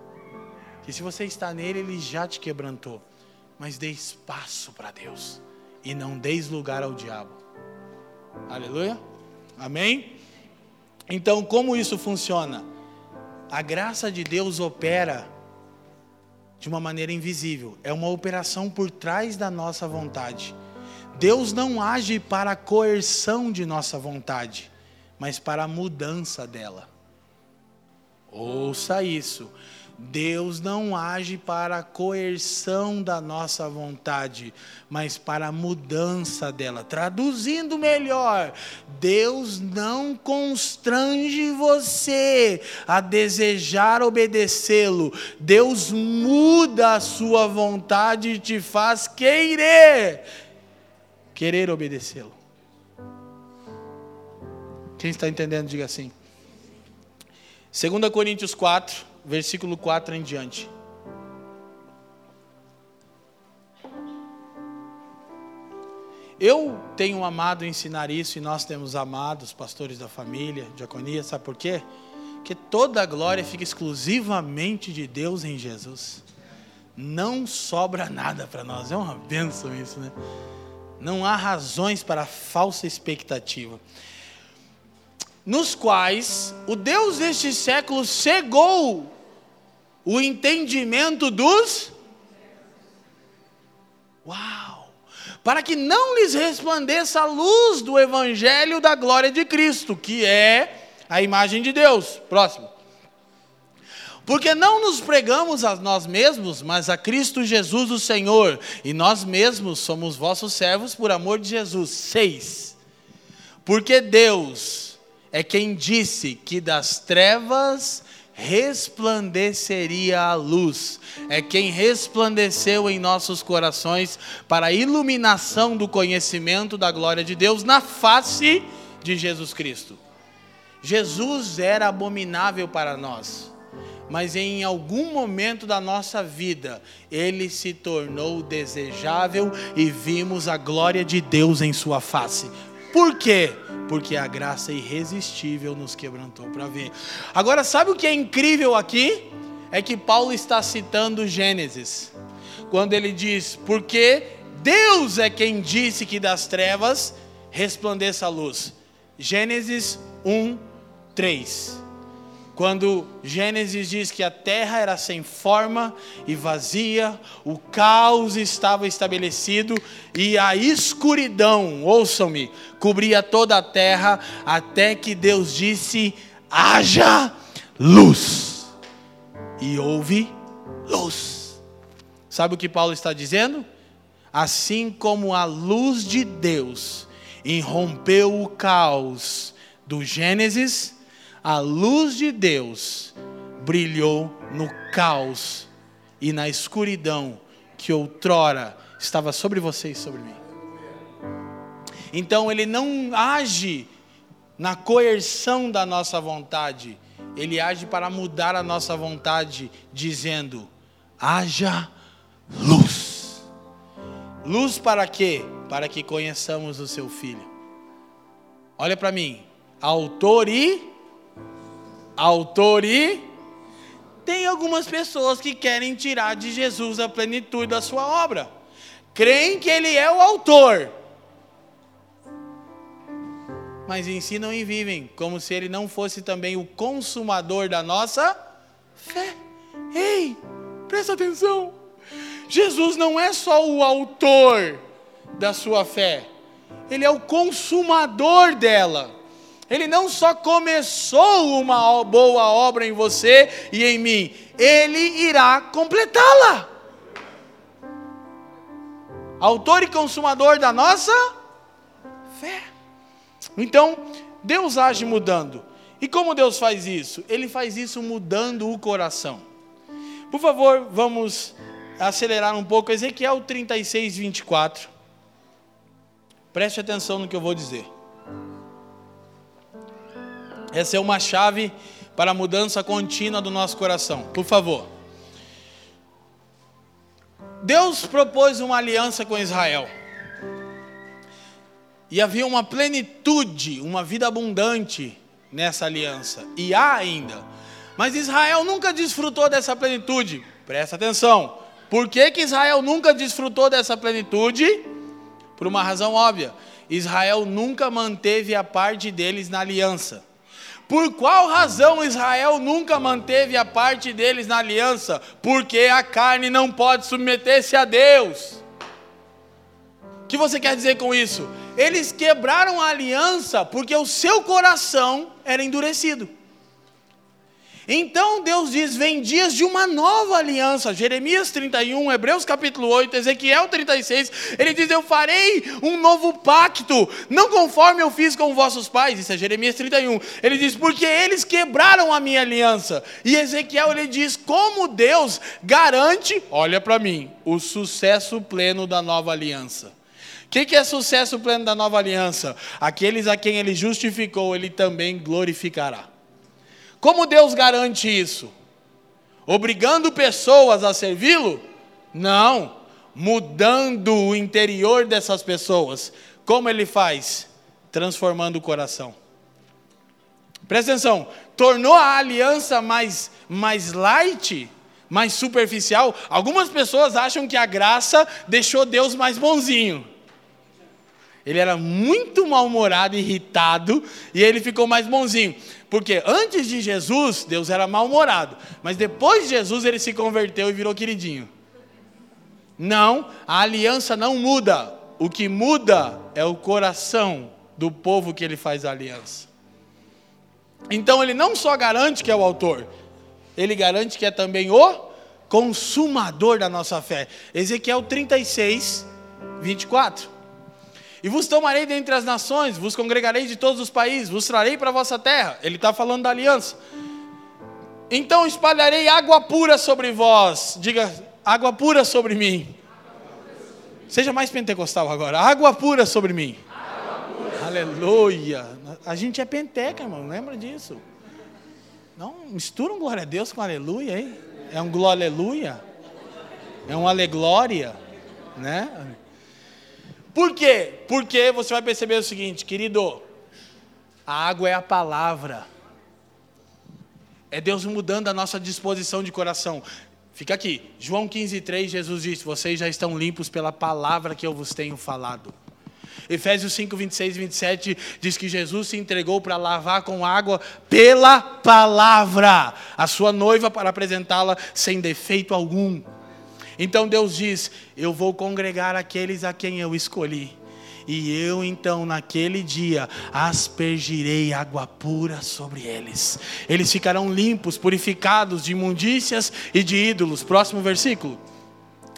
Que se você está nele, ele já te quebrantou mas dê espaço para Deus e não deis lugar ao diabo. Aleluia? Amém? Então, como isso funciona? A graça de Deus opera de uma maneira invisível, é uma operação por trás da nossa vontade. Deus não age para a coerção de nossa vontade, mas para a mudança dela. Ouça isso. Deus não age para a coerção da nossa vontade, mas para a mudança dela. Traduzindo melhor, Deus não constrange você a desejar obedecê-lo. Deus muda a sua vontade e te faz querer querer obedecê-lo. Quem está entendendo, diga assim. 2 Coríntios 4 versículo 4 em diante. Eu tenho amado ensinar isso e nós temos amado os pastores da família, diaconia, sabe por quê? Que toda a glória fica exclusivamente de Deus em Jesus. Não sobra nada para nós, é uma bênção isso, né? Não há razões para falsa expectativa nos quais o Deus deste século cegou o entendimento dos. Uau! para que não lhes resplandeça a luz do evangelho da glória de Cristo, que é a imagem de Deus. Próximo. Porque não nos pregamos a nós mesmos, mas a Cristo Jesus, o Senhor, e nós mesmos somos vossos servos por amor de Jesus. Seis. Porque Deus é quem disse que das trevas resplandeceria a luz. É quem resplandeceu em nossos corações para a iluminação do conhecimento da glória de Deus na face de Jesus Cristo. Jesus era abominável para nós mas em algum momento da nossa vida ele se tornou desejável e vimos a glória de Deus em sua face. Por quê? Porque a graça irresistível nos quebrantou para ver. Agora, sabe o que é incrível aqui? É que Paulo está citando Gênesis, quando ele diz: Porque Deus é quem disse que das trevas resplandeça a luz. Gênesis 1, 3. Quando Gênesis diz que a terra era sem forma e vazia, o caos estava estabelecido e a escuridão, ouçam-me, cobria toda a terra, até que Deus disse: haja luz. E houve luz. Sabe o que Paulo está dizendo? Assim como a luz de Deus irrompeu o caos do Gênesis, a luz de Deus brilhou no caos e na escuridão que outrora estava sobre você e sobre mim. Então ele não age na coerção da nossa vontade, ele age para mudar a nossa vontade, dizendo: haja luz. Luz para quê? Para que conheçamos o seu filho. Olha para mim, autor e autor e tem algumas pessoas que querem tirar de Jesus a plenitude da sua obra. Creem que ele é o autor. Mas ensinam e vivem como se ele não fosse também o consumador da nossa fé. Ei, presta atenção. Jesus não é só o autor da sua fé, ele é o consumador dela. Ele não só começou uma boa obra em você e em mim, ele irá completá-la. Autor e consumador da nossa fé. Então, Deus age mudando. E como Deus faz isso? Ele faz isso mudando o coração. Por favor, vamos acelerar um pouco. Ezequiel 36, 24. Preste atenção no que eu vou dizer. Essa é uma chave para a mudança contínua do nosso coração. Por favor. Deus propôs uma aliança com Israel. E havia uma plenitude, uma vida abundante nessa aliança. E há ainda. Mas Israel nunca desfrutou dessa plenitude. Presta atenção. Por que, que Israel nunca desfrutou dessa plenitude? Por uma razão óbvia. Israel nunca manteve a parte deles na aliança. Por qual razão Israel nunca manteve a parte deles na aliança? Porque a carne não pode submeter-se a Deus. O que você quer dizer com isso? Eles quebraram a aliança porque o seu coração era endurecido. Então Deus diz: vem dias de uma nova aliança. Jeremias 31, Hebreus capítulo 8, Ezequiel 36. Ele diz: Eu farei um novo pacto, não conforme eu fiz com vossos pais. Isso é Jeremias 31. Ele diz: Porque eles quebraram a minha aliança. E Ezequiel ele diz: Como Deus garante, olha para mim, o sucesso pleno da nova aliança. O que, que é sucesso pleno da nova aliança? Aqueles a quem ele justificou, ele também glorificará. Como Deus garante isso? Obrigando pessoas a servi-lo? Não, mudando o interior dessas pessoas. Como ele faz? Transformando o coração. Presta atenção, tornou a aliança mais, mais light, mais superficial. Algumas pessoas acham que a graça deixou Deus mais bonzinho. Ele era muito mal-humorado, irritado, e ele ficou mais bonzinho. Porque antes de Jesus, Deus era mal-humorado. Mas depois de Jesus, ele se converteu e virou queridinho. Não, a aliança não muda. o que muda é o coração do povo que ele faz aliança. Então ele não só garante que é o autor, ele garante que é também o consumador da nossa fé. Ezequiel 36, 24. E vos tomarei dentre as nações, vos congregarei de todos os países, vos trarei para a vossa terra. Ele está falando da aliança. Então espalharei água pura sobre vós. Diga, água pura sobre mim. Seja mais pentecostal agora. Água pura sobre mim. Pura. Aleluia. A gente é penteca, irmão. Lembra disso? Não mistura um glória a Deus com aleluia, hein? É um glória aleluia. É um aleglória, né? Por quê? Porque você vai perceber o seguinte, querido, a água é a palavra. É Deus mudando a nossa disposição de coração. Fica aqui, João 15,3, Jesus disse: Vocês já estão limpos pela palavra que eu vos tenho falado. Efésios 5, 26 e 27 diz que Jesus se entregou para lavar com água pela palavra a sua noiva para apresentá-la sem defeito algum. Então Deus diz: Eu vou congregar aqueles a quem eu escolhi. E eu então, naquele dia, aspergirei água pura sobre eles. Eles ficarão limpos, purificados de imundícias e de ídolos. Próximo versículo.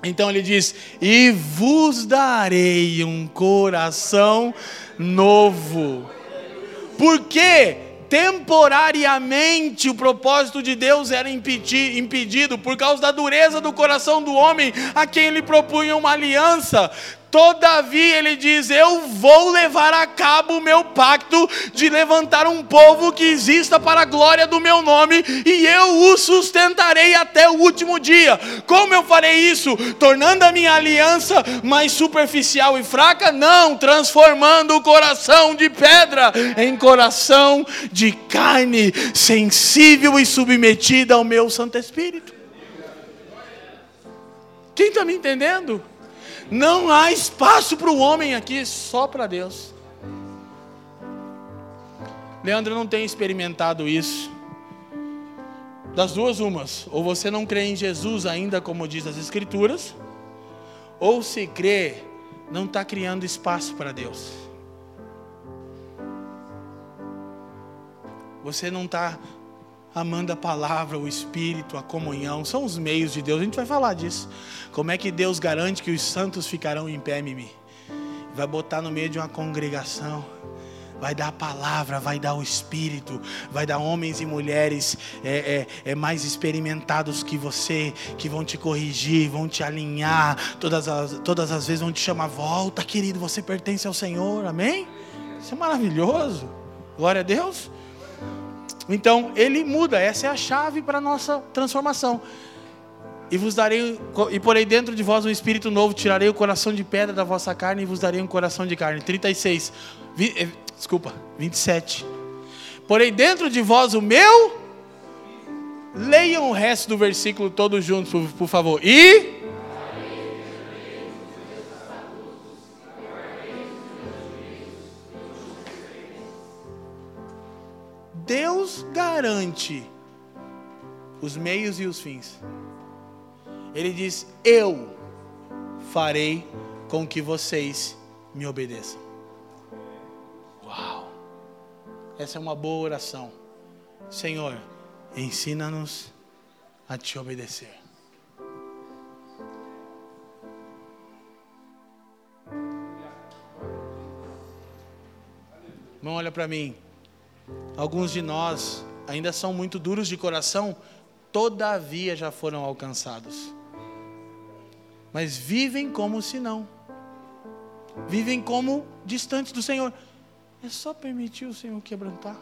Então ele diz: E vos darei um coração novo. Por quê? Temporariamente o propósito de Deus era impedir, impedido por causa da dureza do coração do homem a quem ele propunha uma aliança. Todavia ele diz: Eu vou levar a cabo o meu pacto de levantar um povo que exista para a glória do meu nome, e eu o sustentarei até o último dia. Como eu farei isso? Tornando a minha aliança mais superficial e fraca? Não, transformando o coração de pedra em coração de carne, sensível e submetida ao meu Santo Espírito. Quem está me entendendo? Não há espaço para o homem aqui, só para Deus. Leandro não tem experimentado isso. Das duas, umas. Ou você não crê em Jesus ainda, como diz as Escrituras, ou se crê, não está criando espaço para Deus. Você não está amando a palavra, o Espírito, a comunhão, são os meios de Deus. A gente vai falar disso. Como é que Deus garante que os santos ficarão em pé, Mimi? Vai botar no meio de uma congregação vai dar a palavra, vai dar o Espírito, vai dar homens e mulheres é, é, é, mais experimentados que você, que vão te corrigir, vão te alinhar, todas as, todas as vezes vão te chamar, volta querido, você pertence ao Senhor, amém? Isso é maravilhoso, glória a Deus. Então, ele muda, essa é a chave para a nossa transformação. E vos darei, e porei dentro de vós um espírito novo, tirarei o coração de pedra da vossa carne e vos darei um coração de carne. 36, vi, eh, desculpa, 27. Porei dentro de vós o meu. Leiam o resto do versículo todos juntos, por, por favor. E. Deus garante os meios e os fins. Ele diz: Eu farei com que vocês me obedeçam. Uau! Essa é uma boa oração. Senhor, ensina-nos a te obedecer. Não olha para mim. Alguns de nós ainda são muito duros de coração, todavia já foram alcançados. Mas vivem como se não. Vivem como distantes do Senhor. É só permitir o Senhor quebrantar.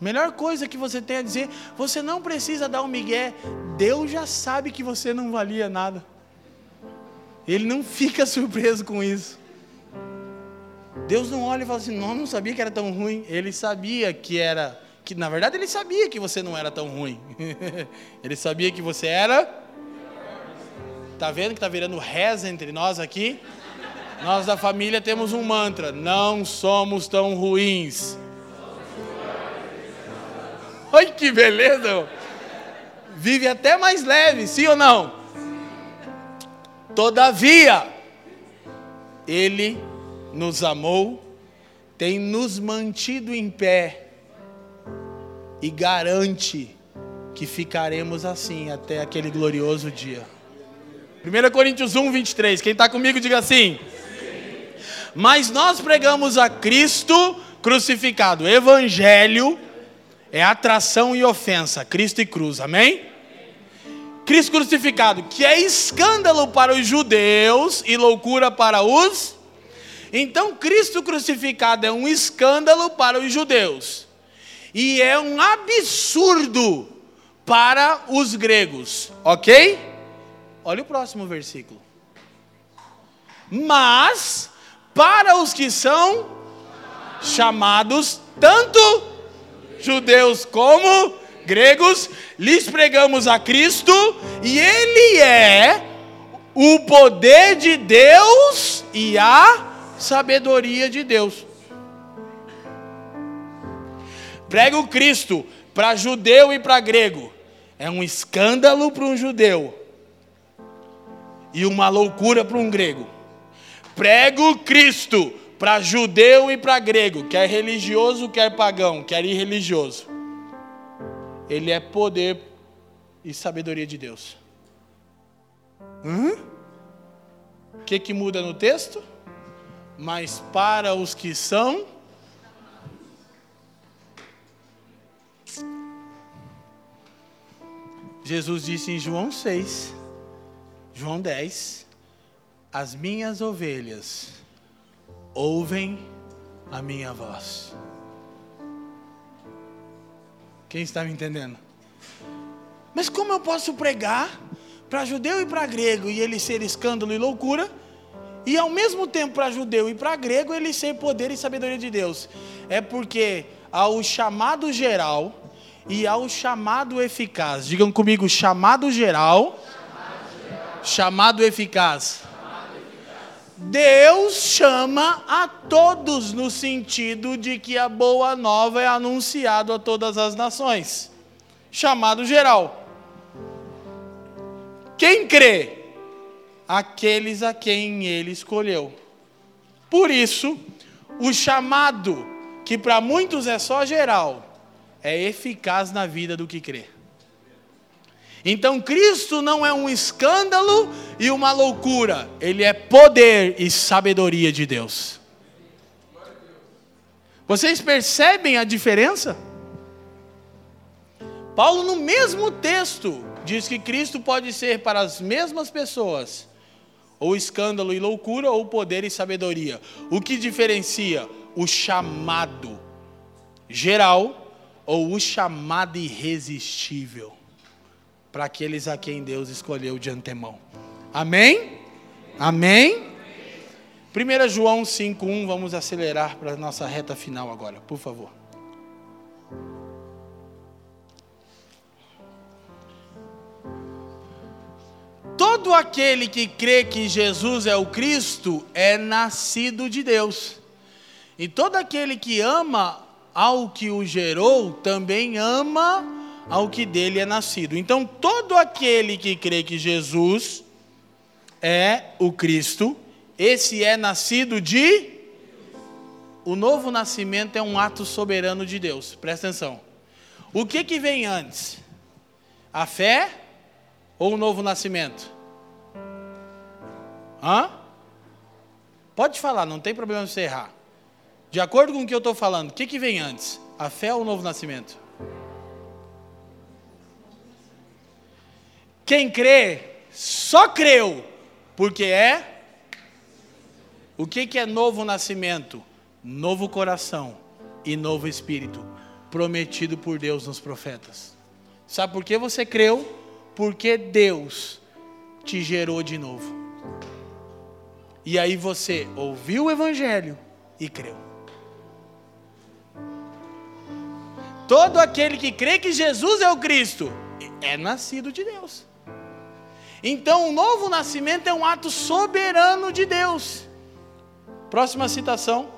Melhor coisa que você tem a dizer, você não precisa dar um migué. Deus já sabe que você não valia nada. Ele não fica surpreso com isso. Deus não olha e fala assim: não, não sabia que era tão ruim. Ele sabia que era, que na verdade ele sabia que você não era tão ruim. ele sabia que você era. Tá vendo que tá virando reza entre nós aqui? Nós da família temos um mantra: não somos tão ruins. Olha que beleza! Vive até mais leve, sim ou não? Todavia, Ele nos amou, tem nos mantido em pé e garante que ficaremos assim até aquele glorioso dia. 1 Coríntios 1, 23. Quem está comigo, diga assim. Mas nós pregamos a Cristo crucificado. Evangelho é atração e ofensa. Cristo e cruz. Amém? Cristo crucificado, que é escândalo para os judeus e loucura para os. Então, Cristo crucificado é um escândalo para os judeus e é um absurdo para os gregos, ok? Olha o próximo versículo. Mas, para os que são chamados, tanto judeus como gregos, lhes pregamos a Cristo, e Ele é o poder de Deus e a sabedoria de Deus. Prega o Cristo para judeu e para grego. É um escândalo para um judeu e uma loucura para um grego. Prego Cristo para judeu e para grego, quer religioso, quer pagão, quer irreligioso ele é poder e sabedoria de Deus. Hum? O que, que muda no texto? Mas para os que são. Jesus disse em João 6, João 10: As minhas ovelhas ouvem a minha voz. Quem está me entendendo? Mas como eu posso pregar para judeu e para grego e ele ser escândalo e loucura, e ao mesmo tempo para judeu e para grego ele ser poder e sabedoria de Deus? É porque ao chamado geral e ao chamado eficaz, digam comigo, chamado geral, chamado, geral. chamado eficaz. Deus chama a todos no sentido de que a boa nova é anunciado a todas as nações. Chamado geral. Quem crê? Aqueles a quem ele escolheu. Por isso, o chamado, que para muitos é só geral, é eficaz na vida do que crê. Então Cristo não é um escândalo e uma loucura, ele é poder e sabedoria de Deus. Vocês percebem a diferença? Paulo, no mesmo texto, diz que Cristo pode ser para as mesmas pessoas ou escândalo e loucura, ou poder e sabedoria. O que diferencia o chamado geral ou o chamado irresistível? para aqueles a quem Deus escolheu de antemão. Amém? Amém? 1 João 5,1, vamos acelerar para a nossa reta final agora, por favor. Todo aquele que crê que Jesus é o Cristo é nascido de Deus. E todo aquele que ama ao que o gerou também ama ao que dele é nascido. Então, todo aquele que crê que Jesus é o Cristo, esse é nascido de. O novo nascimento é um ato soberano de Deus, presta atenção. O que, que vem antes? A fé ou o novo nascimento? Hã? Pode falar, não tem problema você errar. De acordo com o que eu estou falando, o que, que vem antes? A fé ou o novo nascimento? Quem crê, só creu, porque é. O que, que é novo nascimento? Novo coração e novo espírito, prometido por Deus nos profetas. Sabe por que você creu? Porque Deus te gerou de novo. E aí você ouviu o Evangelho e creu. Todo aquele que crê que Jesus é o Cristo é nascido de Deus. Então, o novo nascimento é um ato soberano de Deus. Próxima citação.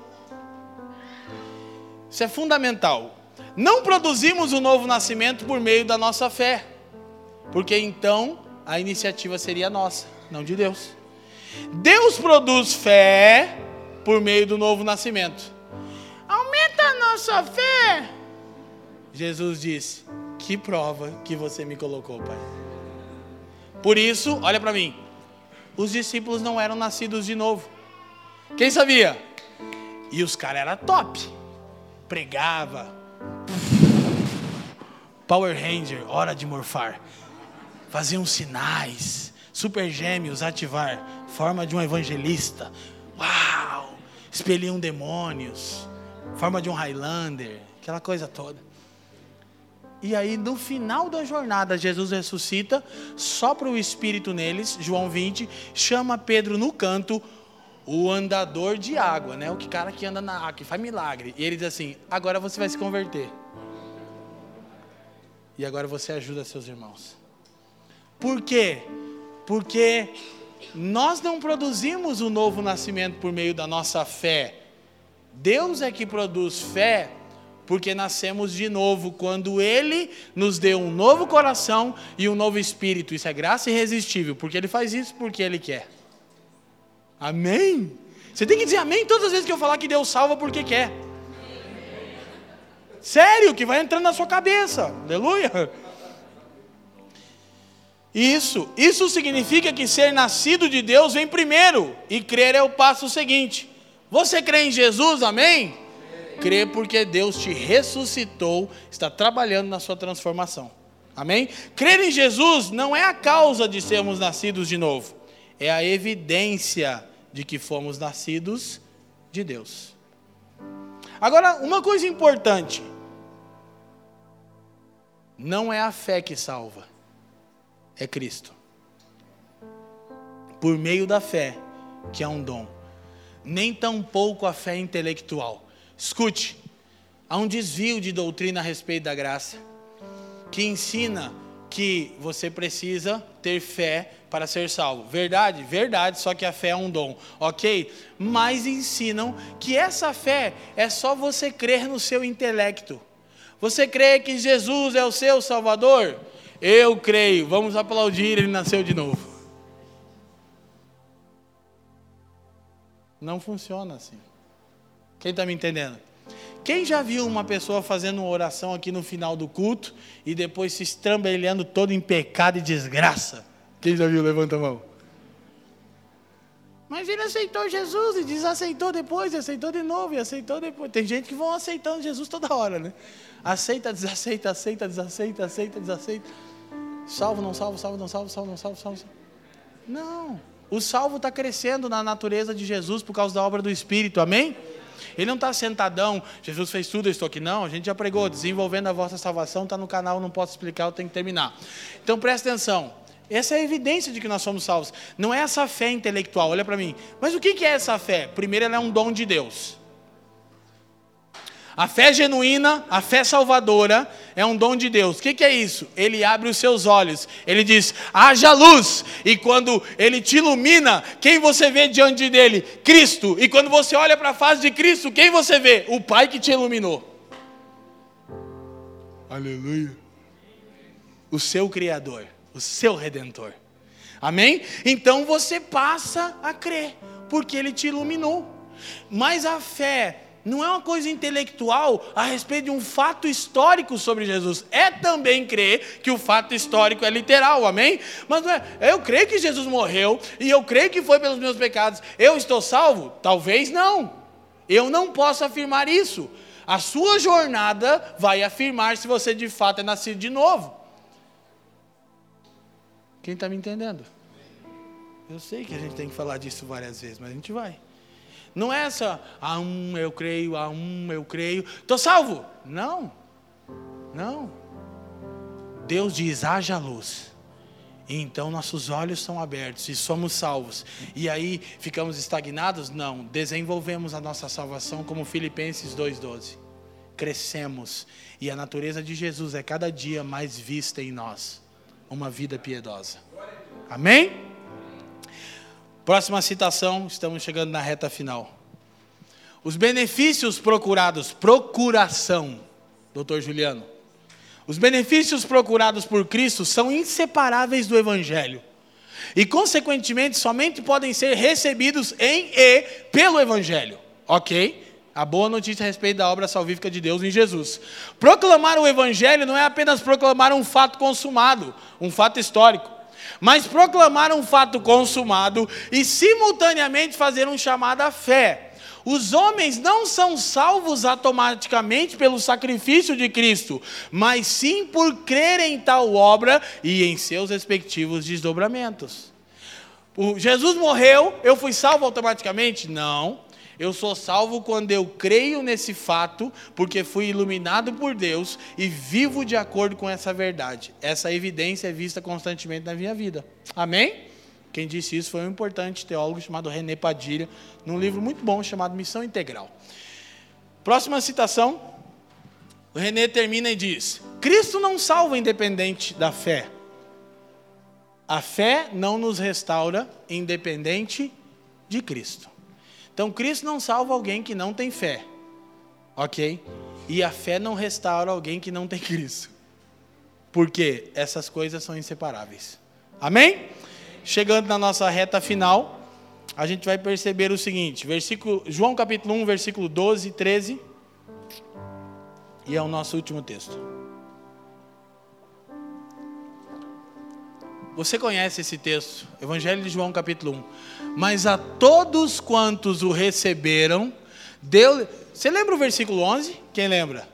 Isso é fundamental. Não produzimos o novo nascimento por meio da nossa fé, porque então a iniciativa seria nossa, não de Deus. Deus produz fé por meio do novo nascimento. Aumenta a nossa fé. Jesus disse: Que prova que você me colocou, Pai. Por isso, olha para mim. Os discípulos não eram nascidos de novo. Quem sabia? E os caras eram top. Pregava. Power Ranger, hora de morfar. Faziam sinais. Super gêmeos ativar. Forma de um evangelista. Uau! Expeliam demônios. Forma de um Highlander. Aquela coisa toda. E aí, no final da jornada, Jesus ressuscita, sopra o Espírito neles, João 20, chama Pedro no canto, o andador de água, né? O cara que anda na água, que faz milagre. E ele diz assim: agora você vai se converter. E agora você ajuda seus irmãos. Por quê? Porque nós não produzimos o novo nascimento por meio da nossa fé. Deus é que produz fé porque nascemos de novo quando Ele nos deu um novo coração e um novo espírito. Isso é graça irresistível, porque Ele faz isso porque Ele quer. Amém? Você tem que dizer amém todas as vezes que eu falar que Deus salva porque quer. Sério, que vai entrando na sua cabeça. Aleluia. Isso, isso significa que ser nascido de Deus vem primeiro e crer é o passo seguinte. Você crê em Jesus, amém? Crê porque Deus te ressuscitou, está trabalhando na sua transformação. Amém? Crer em Jesus não é a causa de sermos nascidos de novo, é a evidência de que fomos nascidos de Deus. Agora, uma coisa importante: não é a fé que salva, é Cristo. Por meio da fé, que é um dom, nem tampouco a fé intelectual Escute, há um desvio de doutrina a respeito da graça, que ensina que você precisa ter fé para ser salvo. Verdade? Verdade, só que a fé é um dom, ok? Mas ensinam que essa fé é só você crer no seu intelecto. Você crê que Jesus é o seu Salvador? Eu creio. Vamos aplaudir, ele nasceu de novo. Não funciona assim. Quem está me entendendo? Quem já viu uma pessoa fazendo uma oração aqui no final do culto e depois se estrambelhando todo em pecado e desgraça? Quem já viu? Levanta a mão. Mas ele aceitou Jesus e desaceitou depois, e aceitou de novo, e aceitou depois. Tem gente que vão aceitando Jesus toda hora, né? Aceita, desaceita, aceita, desaceita, aceita, desaceita. Salvo, não salvo, salvo, não salvo, salvo, não salvo, salvo. Não. O salvo está crescendo na natureza de Jesus por causa da obra do Espírito, amém? Ele não está sentadão, Jesus fez tudo, eu estou aqui. Não, a gente já pregou, desenvolvendo a vossa salvação, está no canal, não posso explicar, eu tenho que terminar. Então presta atenção. Essa é a evidência de que nós somos salvos. Não é essa fé intelectual, olha para mim. Mas o que é essa fé? Primeiro, ela é um dom de Deus. A fé genuína, a fé salvadora, é um dom de Deus. O que, que, é isso? Ele abre os seus olhos, ele diz: haja luz. E quando ele te ilumina, quem você vê diante dele? Cristo. E quando você olha para a face de Cristo, quem você vê? O Pai que te iluminou. Aleluia. O seu Criador, o seu Redentor. Amém? Então você passa a crer, porque ele te iluminou. Mas a fé não é uma coisa intelectual a respeito de um fato histórico sobre Jesus. É também crer que o fato histórico é literal, amém? Mas não é, eu creio que Jesus morreu e eu creio que foi pelos meus pecados. Eu estou salvo? Talvez não. Eu não posso afirmar isso. A sua jornada vai afirmar se você de fato é nascido de novo. Quem está me entendendo? Eu sei que a gente tem que falar disso várias vezes, mas a gente vai. Não é essa, a um eu creio, a um eu creio, estou salvo. Não, não. Deus diz: haja luz. E então nossos olhos são abertos e somos salvos. E aí ficamos estagnados? Não. Desenvolvemos a nossa salvação como Filipenses 2,12. Crescemos. E a natureza de Jesus é cada dia mais vista em nós. Uma vida piedosa. Amém? Próxima citação, estamos chegando na reta final. Os benefícios procurados, procuração, doutor Juliano. Os benefícios procurados por Cristo são inseparáveis do Evangelho. E, consequentemente, somente podem ser recebidos em e pelo Evangelho. Ok? A boa notícia a respeito da obra salvífica de Deus em Jesus. Proclamar o Evangelho não é apenas proclamar um fato consumado, um fato histórico, mas proclamar um fato consumado e, simultaneamente, fazer um chamado à fé. Os homens não são salvos automaticamente pelo sacrifício de Cristo, mas sim por crerem em tal obra e em seus respectivos desdobramentos. O Jesus morreu, eu fui salvo automaticamente? Não. Eu sou salvo quando eu creio nesse fato, porque fui iluminado por Deus e vivo de acordo com essa verdade. Essa evidência é vista constantemente na minha vida. Amém? Quem disse isso foi um importante teólogo chamado René Padilha, num livro muito bom chamado Missão Integral. Próxima citação. O René termina e diz: Cristo não salva independente da fé. A fé não nos restaura independente de Cristo. Então, Cristo não salva alguém que não tem fé, ok? E a fé não restaura alguém que não tem Cristo, porque essas coisas são inseparáveis. Amém? Chegando na nossa reta final, a gente vai perceber o seguinte: versículo, João capítulo 1, versículo 12 e 13, e é o nosso último texto. Você conhece esse texto, Evangelho de João, capítulo 1. Mas a todos quantos o receberam, deu. Você lembra o versículo 11? Quem lembra?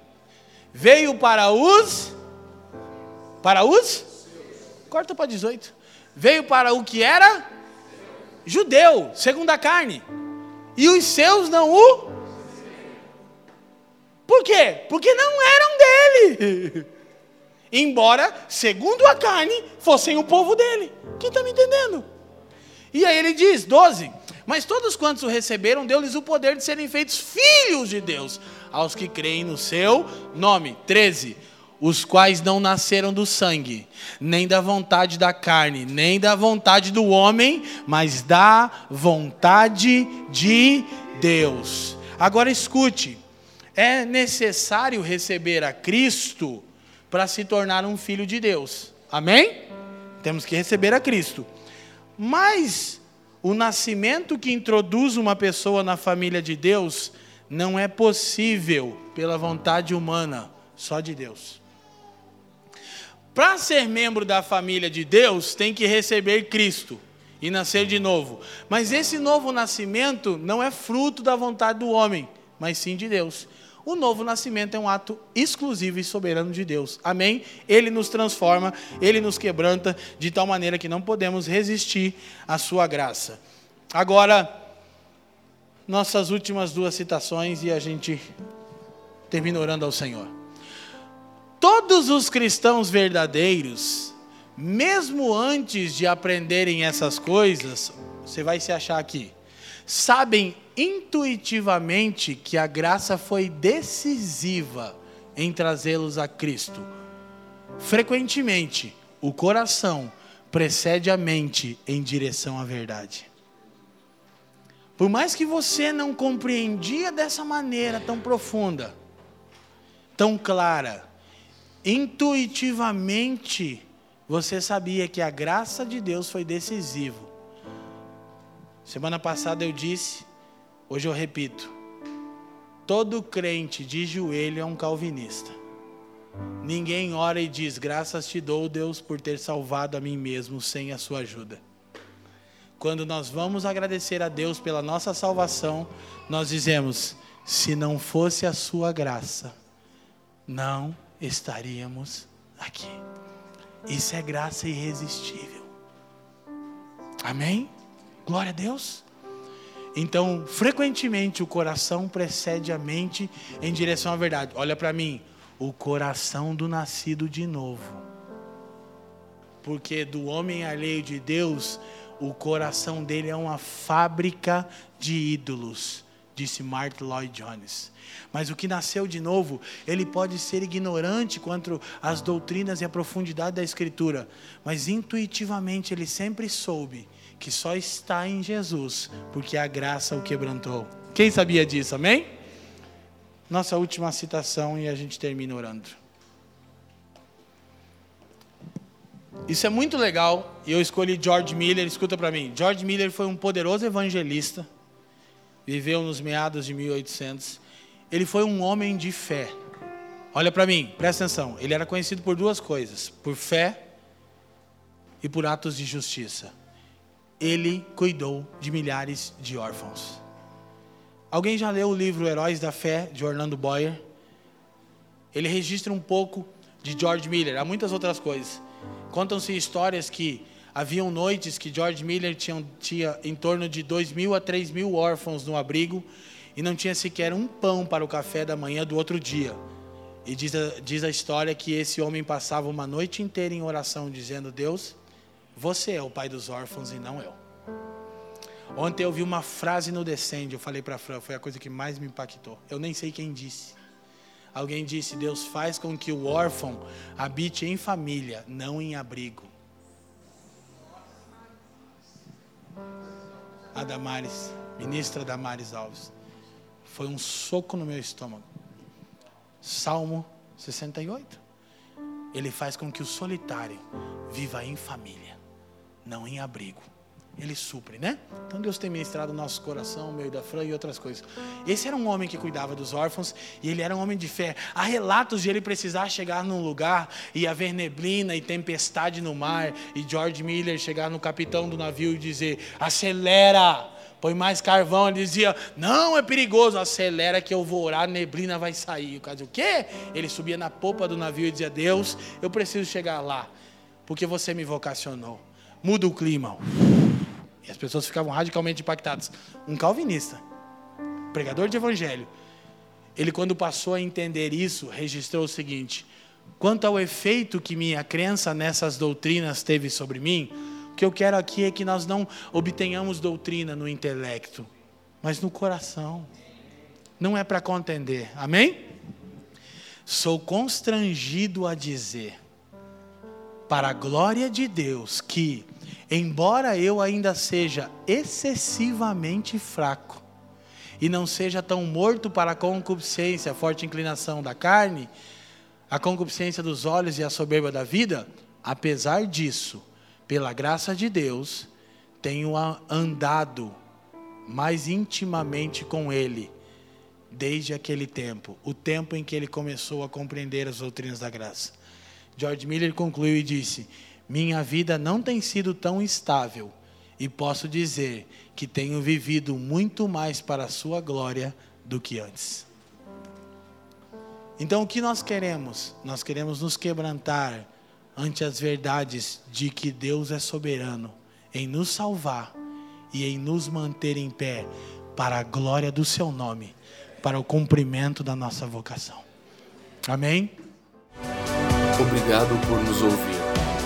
Veio para os. Para os? Corta para 18. Veio para o que era? Judeu, segundo a carne. E os seus não o. Por quê? Porque não eram dele. embora, segundo a carne, fossem o povo dele. Quem está me entendendo? E aí ele diz, 12: Mas todos quantos o receberam, deu-lhes o poder de serem feitos filhos de Deus, aos que creem no seu nome. 13 os quais não nasceram do sangue, nem da vontade da carne, nem da vontade do homem, mas da vontade de Deus. Agora escute: é necessário receber a Cristo para se tornar um filho de Deus. Amém? Temos que receber a Cristo. Mas o nascimento que introduz uma pessoa na família de Deus não é possível pela vontade humana, só de Deus. Para ser membro da família de Deus, tem que receber Cristo e nascer de novo. Mas esse novo nascimento não é fruto da vontade do homem, mas sim de Deus. O novo nascimento é um ato exclusivo e soberano de Deus. Amém? Ele nos transforma, ele nos quebranta de tal maneira que não podemos resistir à sua graça. Agora, nossas últimas duas citações e a gente termina orando ao Senhor. Todos os cristãos verdadeiros, mesmo antes de aprenderem essas coisas, você vai se achar aqui, sabem intuitivamente que a graça foi decisiva em trazê-los a Cristo. Frequentemente, o coração precede a mente em direção à verdade. Por mais que você não compreendia dessa maneira tão profunda, tão clara, intuitivamente você sabia que a graça de Deus foi decisivo. Semana passada eu disse Hoje eu repito: todo crente de joelho é um calvinista. Ninguém ora e diz: Graças te dou, Deus, por ter salvado a mim mesmo sem a sua ajuda. Quando nós vamos agradecer a Deus pela nossa salvação, nós dizemos: Se não fosse a sua graça, não estaríamos aqui. Isso é graça irresistível. Amém? Glória a Deus. Então, frequentemente o coração precede a mente em direção à verdade. Olha para mim, o coração do nascido de novo. Porque do homem alheio de Deus, o coração dele é uma fábrica de ídolos, disse Martin Lloyd Jones. Mas o que nasceu de novo, ele pode ser ignorante quanto às doutrinas e à profundidade da Escritura, mas intuitivamente ele sempre soube que só está em Jesus, porque a graça o quebrantou. Quem sabia disso, amém? Nossa última citação e a gente termina orando. Isso é muito legal e eu escolhi George Miller. Escuta para mim. George Miller foi um poderoso evangelista, viveu nos meados de 1800. Ele foi um homem de fé. Olha para mim, presta atenção. Ele era conhecido por duas coisas: por fé e por atos de justiça. Ele cuidou de milhares de órfãos. Alguém já leu o livro Heróis da Fé de Orlando Boyer? Ele registra um pouco de George Miller, há muitas outras coisas. Contam-se histórias que haviam noites que George Miller tinha, tinha em torno de 2 mil a 3 mil órfãos no abrigo e não tinha sequer um pão para o café da manhã do outro dia. E diz a, diz a história que esse homem passava uma noite inteira em oração, dizendo: Deus, você é o pai dos órfãos e não eu. Ontem eu vi uma frase no Descende, eu falei para Fran, foi a coisa que mais me impactou. Eu nem sei quem disse. Alguém disse: Deus faz com que o órfão habite em família, não em abrigo. A Damares, ministra Damares Alves. Foi um soco no meu estômago. Salmo 68. Ele faz com que o solitário viva em família, não em abrigo ele supre, né? Então Deus tem ministrado o nosso coração, o meio da Fran e outras coisas. Esse era um homem que cuidava dos órfãos e ele era um homem de fé. Há relatos de ele precisar chegar num lugar e haver neblina e tempestade no mar e George Miller chegar no capitão do navio e dizer: acelera, põe mais carvão. Ele dizia: não, é perigoso, acelera que eu vou orar, a neblina vai sair. O cara dizia: o quê? Ele subia na popa do navio e dizia: Deus, eu preciso chegar lá porque você me vocacionou. Muda o clima. E as pessoas ficavam radicalmente impactadas. Um calvinista, pregador de evangelho, ele, quando passou a entender isso, registrou o seguinte: quanto ao efeito que minha crença nessas doutrinas teve sobre mim, o que eu quero aqui é que nós não obtenhamos doutrina no intelecto, mas no coração. Não é para contender, amém? Sou constrangido a dizer, para a glória de Deus, que embora eu ainda seja excessivamente fraco e não seja tão morto para a concupiscência, a forte inclinação da carne, a concupiscência dos olhos e a soberba da vida, apesar disso, pela graça de Deus, tenho andado mais intimamente com Ele desde aquele tempo, o tempo em que ele começou a compreender as doutrinas da graça. George Miller concluiu e disse: minha vida não tem sido tão estável e posso dizer que tenho vivido muito mais para a Sua glória do que antes. Então, o que nós queremos? Nós queremos nos quebrantar ante as verdades de que Deus é soberano em nos salvar e em nos manter em pé para a glória do Seu nome, para o cumprimento da nossa vocação. Amém? Obrigado por nos ouvir.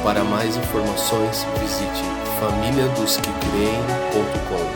Para mais informações, visite famíliadosquecreem.com.